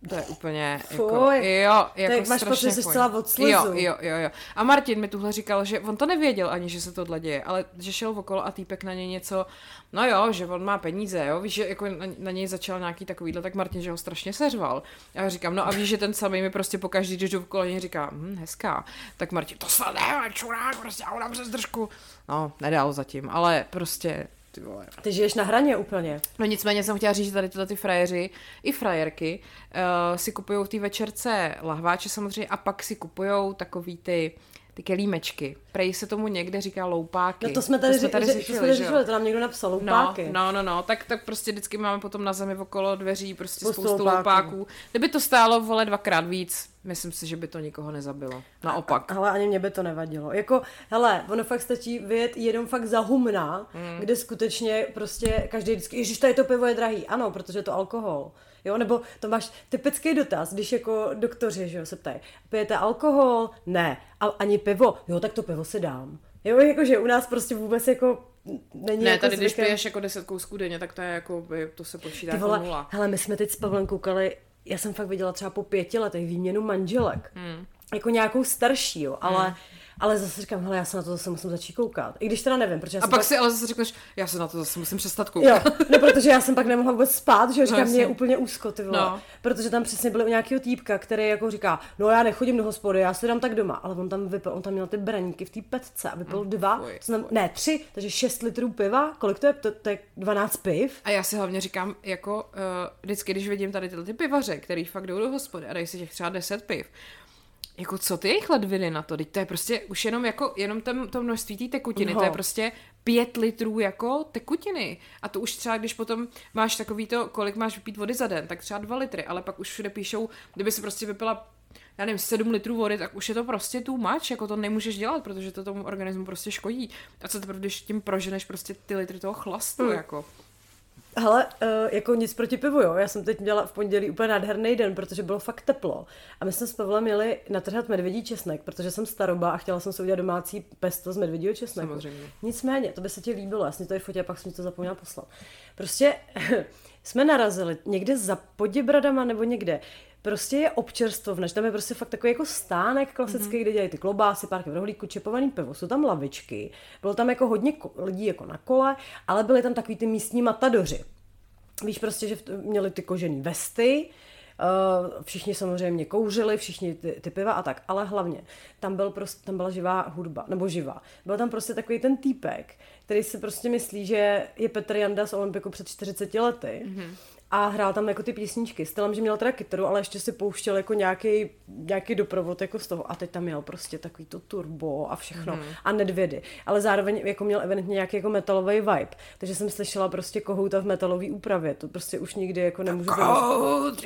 To je úplně jako, Fuj. jo, jako Tak máš pocit, že celá od slizu. Jo, jo, jo, jo. A Martin mi tuhle říkal, že on to nevěděl ani, že se tohle děje, ale že šel okolo a týpek na něj něco, no jo, že on má peníze, jo, víš, že jako na, na něj začal nějaký takovýhle, tak Martin, že ho strašně seřval. A já říkám, no a víš, že ten samý mi prostě pokaždý, když jdu okolo něj říká, hm, hezká. Tak Martin, to se ne, čurák, prostě a ona přes držku. No, nedal zatím, ale prostě, ty vole. Ty žiješ na hraně úplně. No nicméně jsem chtěla říct, že tady tyhle ty frajeři i frajerky uh, si kupují v té večerce lahváče samozřejmě a pak si kupují takový ty ty kelímečky. Prej se tomu někde říká loupáky. No to jsme tady, to jsme tady ři- řešili, to, jsme tady že jo? řešili, to nám někdo napsal, No, loupáky. no, no, no, tak, tak prostě vždycky máme potom na zemi okolo dveří prostě Spoustu spoustu, loupáků. loupáků. Kdyby to stálo, vole, dvakrát víc, myslím si, že by to nikoho nezabilo. Naopak. Ale ani mě by to nevadilo. Jako, hele, ono fakt stačí vyjet jenom fakt za humna, mm. kde skutečně prostě každý vždycky, ježiš, tady to pivo je drahý. Ano, protože je to alkohol. Jo, nebo to máš typický dotaz, když jako doktoři, že jo, se ptají, pijete alkohol? Ne. A ani pivo? Jo, tak to pivo si dám. Jo, jakože u nás prostě vůbec jako není Ne, jako tady když zvykem- piješ jako 10 kousků denně, tak to je jako, by- to se počítá Ty jako nula. hele, my jsme teď s Pavlem koukali, já jsem fakt viděla třeba po pěti letech výměnu manželek. Hmm. Jako nějakou starší, jo, ale, hmm. Ale zase říkám, hele, já se na to zase musím začít koukat. I když teda nevím, protože já A pak pak... si ale zase řekneš, já se na to zase musím přestat koukat. Jo, no protože já jsem pak nemohla vůbec spát, že jo, říkám, No, mě je úplně úzko, ty vole. No. Protože tam přesně byly u nějakého týpka, který jako říká, no já nechodím do hospody, já si dám tak doma, ale on tam vypil, on tam měl ty braníky v té petce a vypil dva, fuj, znamená, ne, tři, takže šest litrů piva, kolik to je, to, to je 12 piv. A já si hlavně říkám, jako uh, vždycky, když vidím tady tyhle ty pivaře, který fakt jdou do hospody a dají si těch třeba 10 piv, jako co ty jejich ledviny na to? Teď to je prostě už jenom jako, jenom ten, to množství té tekutiny, No. to je prostě pět litrů jako tekutiny. A to už třeba, když potom máš takový to, kolik máš vypít vody za den, tak třeba dva litry, ale pak už všude píšou, kdyby si prostě vypila já nevím, 7 litrů vody, tak už je to prostě too much, jako to nemůžeš dělat, protože to tomu organismu prostě škodí. A co teprve, když tím proženeš prostě ty litry toho chlastu, Hmm. jako. Hele, uh, jako nic proti pivu, jo. Já jsem teď měla v pondělí úplně nádherný den, protože bylo fakt teplo. A my jsme s Pavlem měli natrhat medvědí česnek, protože jsem staroba a chtěla jsem si udělat domácí pesto z medvědího česneku. Samozřejmě. Nicméně, to by se ti líbilo, jasně to je fotě, a pak jsem to zapomněla poslat. Prostě jsme narazili někde za Poděbradama nebo někde. Prostě je občerstvovna, že tam je prostě fakt takový jako stánek klasický, mm-hmm. kde dělají ty klobásy, párky v rohlíku, čepovaný pivo, jsou tam lavičky, bylo tam jako hodně lidí jako na kole, ale byly tam takový ty místní matadoři. Víš prostě, že měli ty kožený vesty, Uh, všichni samozřejmě kouřili, všichni ty, ty piva a tak, ale hlavně tam, byl prostě, tam byla živá hudba, nebo živá. Byl tam prostě takový ten týpek, který si prostě myslí, že je Petr Janda z Olympiku před 40 lety. Mm-hmm. A hrál tam jako ty písničky. Stylem, že měl teda kytaru, ale ještě si pouštěl jako nějaký, nějaký doprovod jako z toho. A teď tam měl prostě takový to turbo a všechno. Mm. A nedvědy. Ale zároveň jako měl evidentně nějaký jako metalový vibe. Takže jsem slyšela prostě kohouta v metalové úpravě. To prostě už nikdy jako nemůžu Kohout,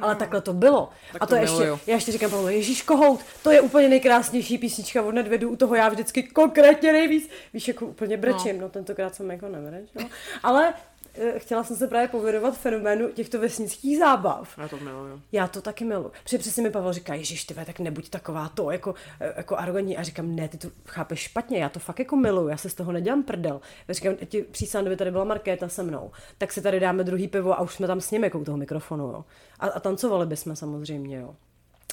Ale takhle to bylo. Tak a to to ještě, já ještě říkám Pavlo, Ježíš kohout, to je úplně nejkrásnější písnička od Nedvědu, u toho já vždycky konkrétně nejvíc. Víš, jako úplně brečím, no, no tentokrát jsem jako nebreč, no. Ale chtěla jsem se právě povědovat fenoménu těchto vesnických zábav. Já to miluju. Já to taky miluji. Protože přesně mi Pavel říká, Ježíš, ty tak nebuď taková to, jako, eh, jako arrogantní. A říkám, ne, ty to chápeš špatně, já to fakt jako miluju, já se z toho nedělám prdel. Já říkám, ti přísám, kdyby tady byla Markéta se mnou, tak si tady dáme druhý pivo a už jsme tam s ním jako u toho mikrofonu, jo. A, a tancovali bychom samozřejmě, jo.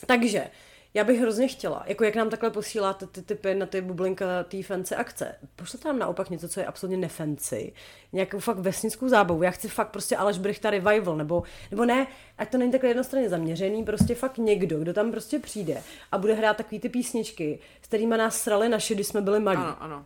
Takže, já bych hrozně chtěla, jako jak nám takhle posíláte ty typy na ty bublinka té fancy akce, pošlete nám naopak něco, co je absolutně nefancy, nějakou fakt vesnickou zábavu, já chci fakt prostě Aleš Brichta revival, nebo, nebo ne, ať to není takhle jednostranně zaměřený, prostě fakt někdo, kdo tam prostě přijde a bude hrát takový ty písničky, s kterými nás srali naši, když jsme byli malí. Ano, ano.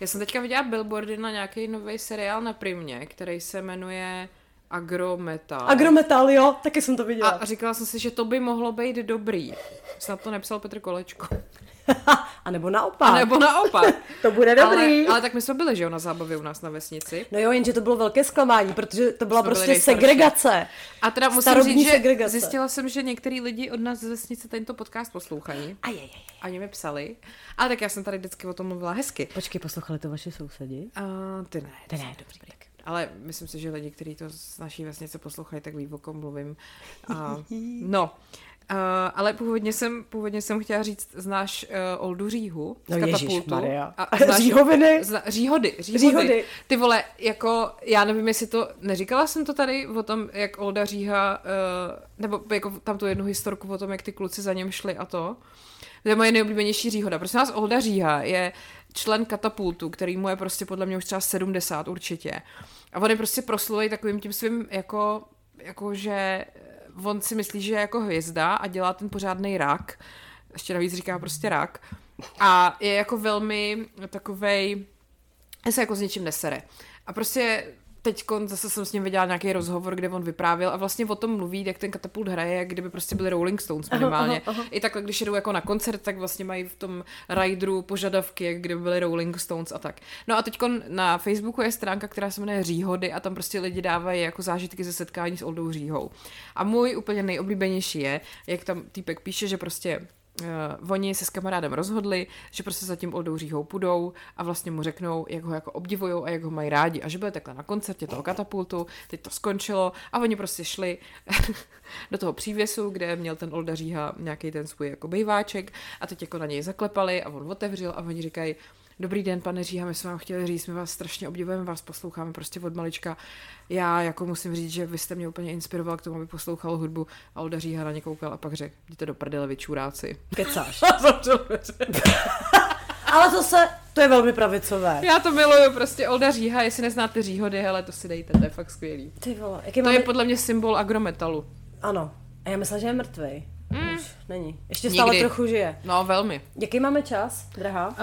Já jsem teďka viděla billboardy na nějaký nový seriál na Primě, který se jmenuje Agrometal. Agrometal, jo, taky jsem to viděla. A říkala jsem si, že to by mohlo být dobrý. Snad to nepsal Petr Kolečko. A nebo naopak. A nebo naopak. to bude dobrý. Ale, ale tak my jsme byli, že jo, na zábavě u nás na vesnici. No jo, jenže to bylo velké zklamání, protože to byla Jsme prostě segregace. A teda musím Starobní říct, že segregace. zjistila jsem, že některý lidi od nás z vesnice tento podcast poslouchají. A oni mi psali. Ale tak já jsem tady vždycky o tom mluvila hezky. Počkej, poslouchali to vaši sousedi? A ty ne. To ne, dobrý, tak. Ale myslím si, že lidi, kteří to z naší vesnice poslouchají, tak ví, o kom mluvím. A, no, Uh, ale původně jsem, původně jsem chtěla říct, znáš uh, Oldu Říhu z No katapultu? ježišmarja. A znáš, Říhoviny? Zna, říhody, říhody. Říhody. Ty vole, jako, já nevím, jestli to, neříkala jsem to tady o tom, jak Olda Říha, uh, nebo jako tam tu jednu historku o tom, jak ty kluci za něm šli a to. To je moje nejoblíbenější říhoda. Prosím vás, Olda Říha je člen katapultu, který mu je prostě podle mě už třeba 70 určitě. A on je prostě proslulý takovým tím svým jako, jako že on si myslí, že je jako hvězda a dělá ten pořádný rak. Ještě navíc říká prostě rak. A je jako velmi takovej, se jako s ničím nesere. A prostě teď zase jsem s ním viděla nějaký rozhovor, kde on vyprávěl a vlastně o tom mluví, jak ten katapult hraje, jak kdyby prostě byli Rolling Stones minimálně. aha, aha. I takhle, když jedou jako na koncert, tak vlastně mají v tom rideru požadavky, jak kdyby byli Rolling Stones a tak. No a teď na Facebooku je stránka, která se jmenuje Říhody a tam prostě lidi dávají jako zážitky ze setkání s Oldou Říhou. A můj úplně nejoblíbenější je, jak tam týpek píše, že prostě Uh, oni se s kamarádem rozhodli, že prostě za tím Oldou Říhou půjdou a vlastně mu řeknou, jak ho jako obdivujou a jak ho mají rádi a že bude takhle na koncertě toho katapultu, teď to skončilo a oni prostě šli do toho přívěsu, kde měl ten Olda Říha nějaký ten svůj jako bejváček a teď jako na něj zaklepali a on otevřel a oni říkají, Dobrý den, pane Říha, my jsme vám chtěli říct, my vás strašně obdivujeme, vás posloucháme prostě od malička. Já jako musím říct, že vy jste mě úplně inspiroval k tomu, aby poslouchal hudbu a Olda Říha na ně koukal a pak řekl, jděte do prdele, vy čuráci. Kecáš. Ale zase, to je velmi pravicové. Já to miluju, prostě Olda Říha, jestli neznáte Říhody, ale to si dejte, to je fakt skvělý. Ty vole, jaký To máme... je podle mě symbol agrometalu. Ano. A já myslela, že je mrtvej. Mm. Už není. Ještě stále Nikdy. trochu žije. No, velmi. Jaký máme čas, drahá? Uh,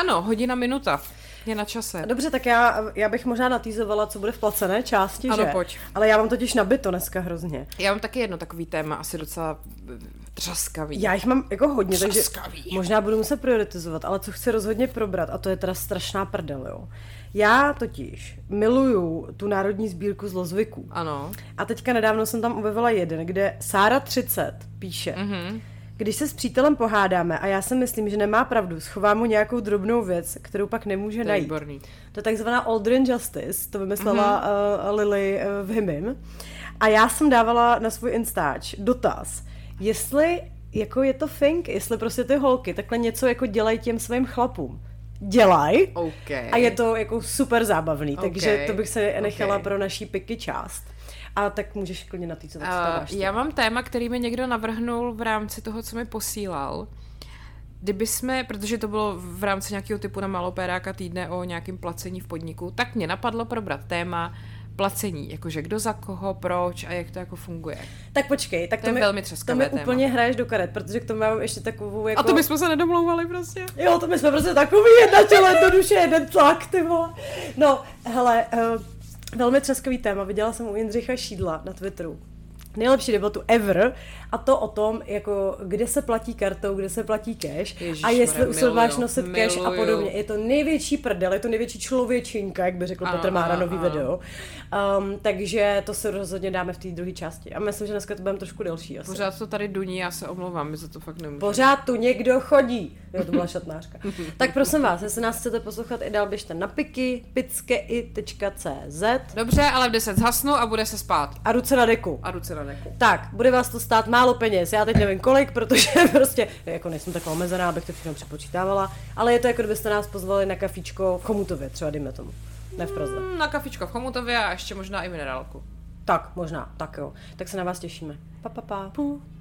ano, hodina, minuta. Je na čase. Dobře, tak já, já bych možná natýzovala, co bude v placené části, Ano, že? pojď. Ale já mám totiž nabito dneska hrozně. Já mám taky jedno takový téma, asi docela eh, třaskavý. Já jich mám jako hodně, takže Třaskavý. možná budu muset prioritizovat, ale co chci rozhodně probrat, a to je teda strašná prdel, jo. Já totiž miluju tu národní sbírku zlozvyků. Ano. A teďka nedávno jsem tam objevila jeden, kde Sára 30 píše, Mhm. Když se s přítelem pohádáme a já si myslím, že nemá pravdu, schovám mu nějakou drobnou věc, kterou pak nemůže To najít. výborný. To je takzvaná Aldrin Justice, to vymyslela mm-hmm. uh, Lily uh, v Himim. A já jsem dávala na svůj Instač dotaz, jestli jako je to thing, jestli prostě ty holky takhle něco jako dělají těm svým chlapům. Dělají. OK. A je to jako super zábavný, Ok, takže to bych se nechala ok. pro naší piky část. A tak můžeš klidně tam Uh, já mám téma, který mi někdo navrhnul v rámci toho, co mi posílal. Kdyby jsme, protože to bylo v rámci nějakého typu na malopéráka týdne o nějakém placení v podniku, tak mě napadlo probrat téma placení, jakože kdo za koho, proč a jak to jako funguje. Tak počkej, tak To to, je mi, velmi to třeskavé mi téma. úplně hraješ do karet, protože k tomu mám ještě takovou jako... A to bychom se nedomlouvali prostě. Jo, to my jsme prostě takový jedna čele, jednoduše jeden tlak, ty vole. No, hele, uh, velmi třeskový téma. Viděla jsem u Jindřicha Šídla na Twitteru nejlepší debatu ever a to o tom, jako kde se platí kartou, kde se platí cash Ježiš, a jestli usilváš nosit miluju. cash a podobně. Je to největší prdel, je to největší člověčinka, jak by řekl Petr Mára nový ano. video. Um, takže to se rozhodně dáme v té druhé části. A myslím, že dneska to budeme trošku delší. Asi. Pořád to tady duní, já se omlouvám, my za to fakt nemůžeme. Pořád tu někdo chodí. Jo, to byla šatnářka. tak prosím vás, jestli nás chcete poslouchat i dál, běžte na piky, pickei.cz Dobře, ale v 10 zhasnu a bude se spát. A ruce na deku. A ruce na deku. Tak, bude vás to stát málo peněz. Já teď nevím kolik, protože prostě, jako nejsem taková omezená, abych to všechno přepočítávala, ale je to jako kdybyste nás pozvali na kafičko v Chomutově, třeba dejme tomu. Ne v Praze. Mm, na kafičko v Chomutově a ještě možná i minerálku. Tak, možná, tak jo. Tak se na vás těšíme. Pa, pa, pa. Pů.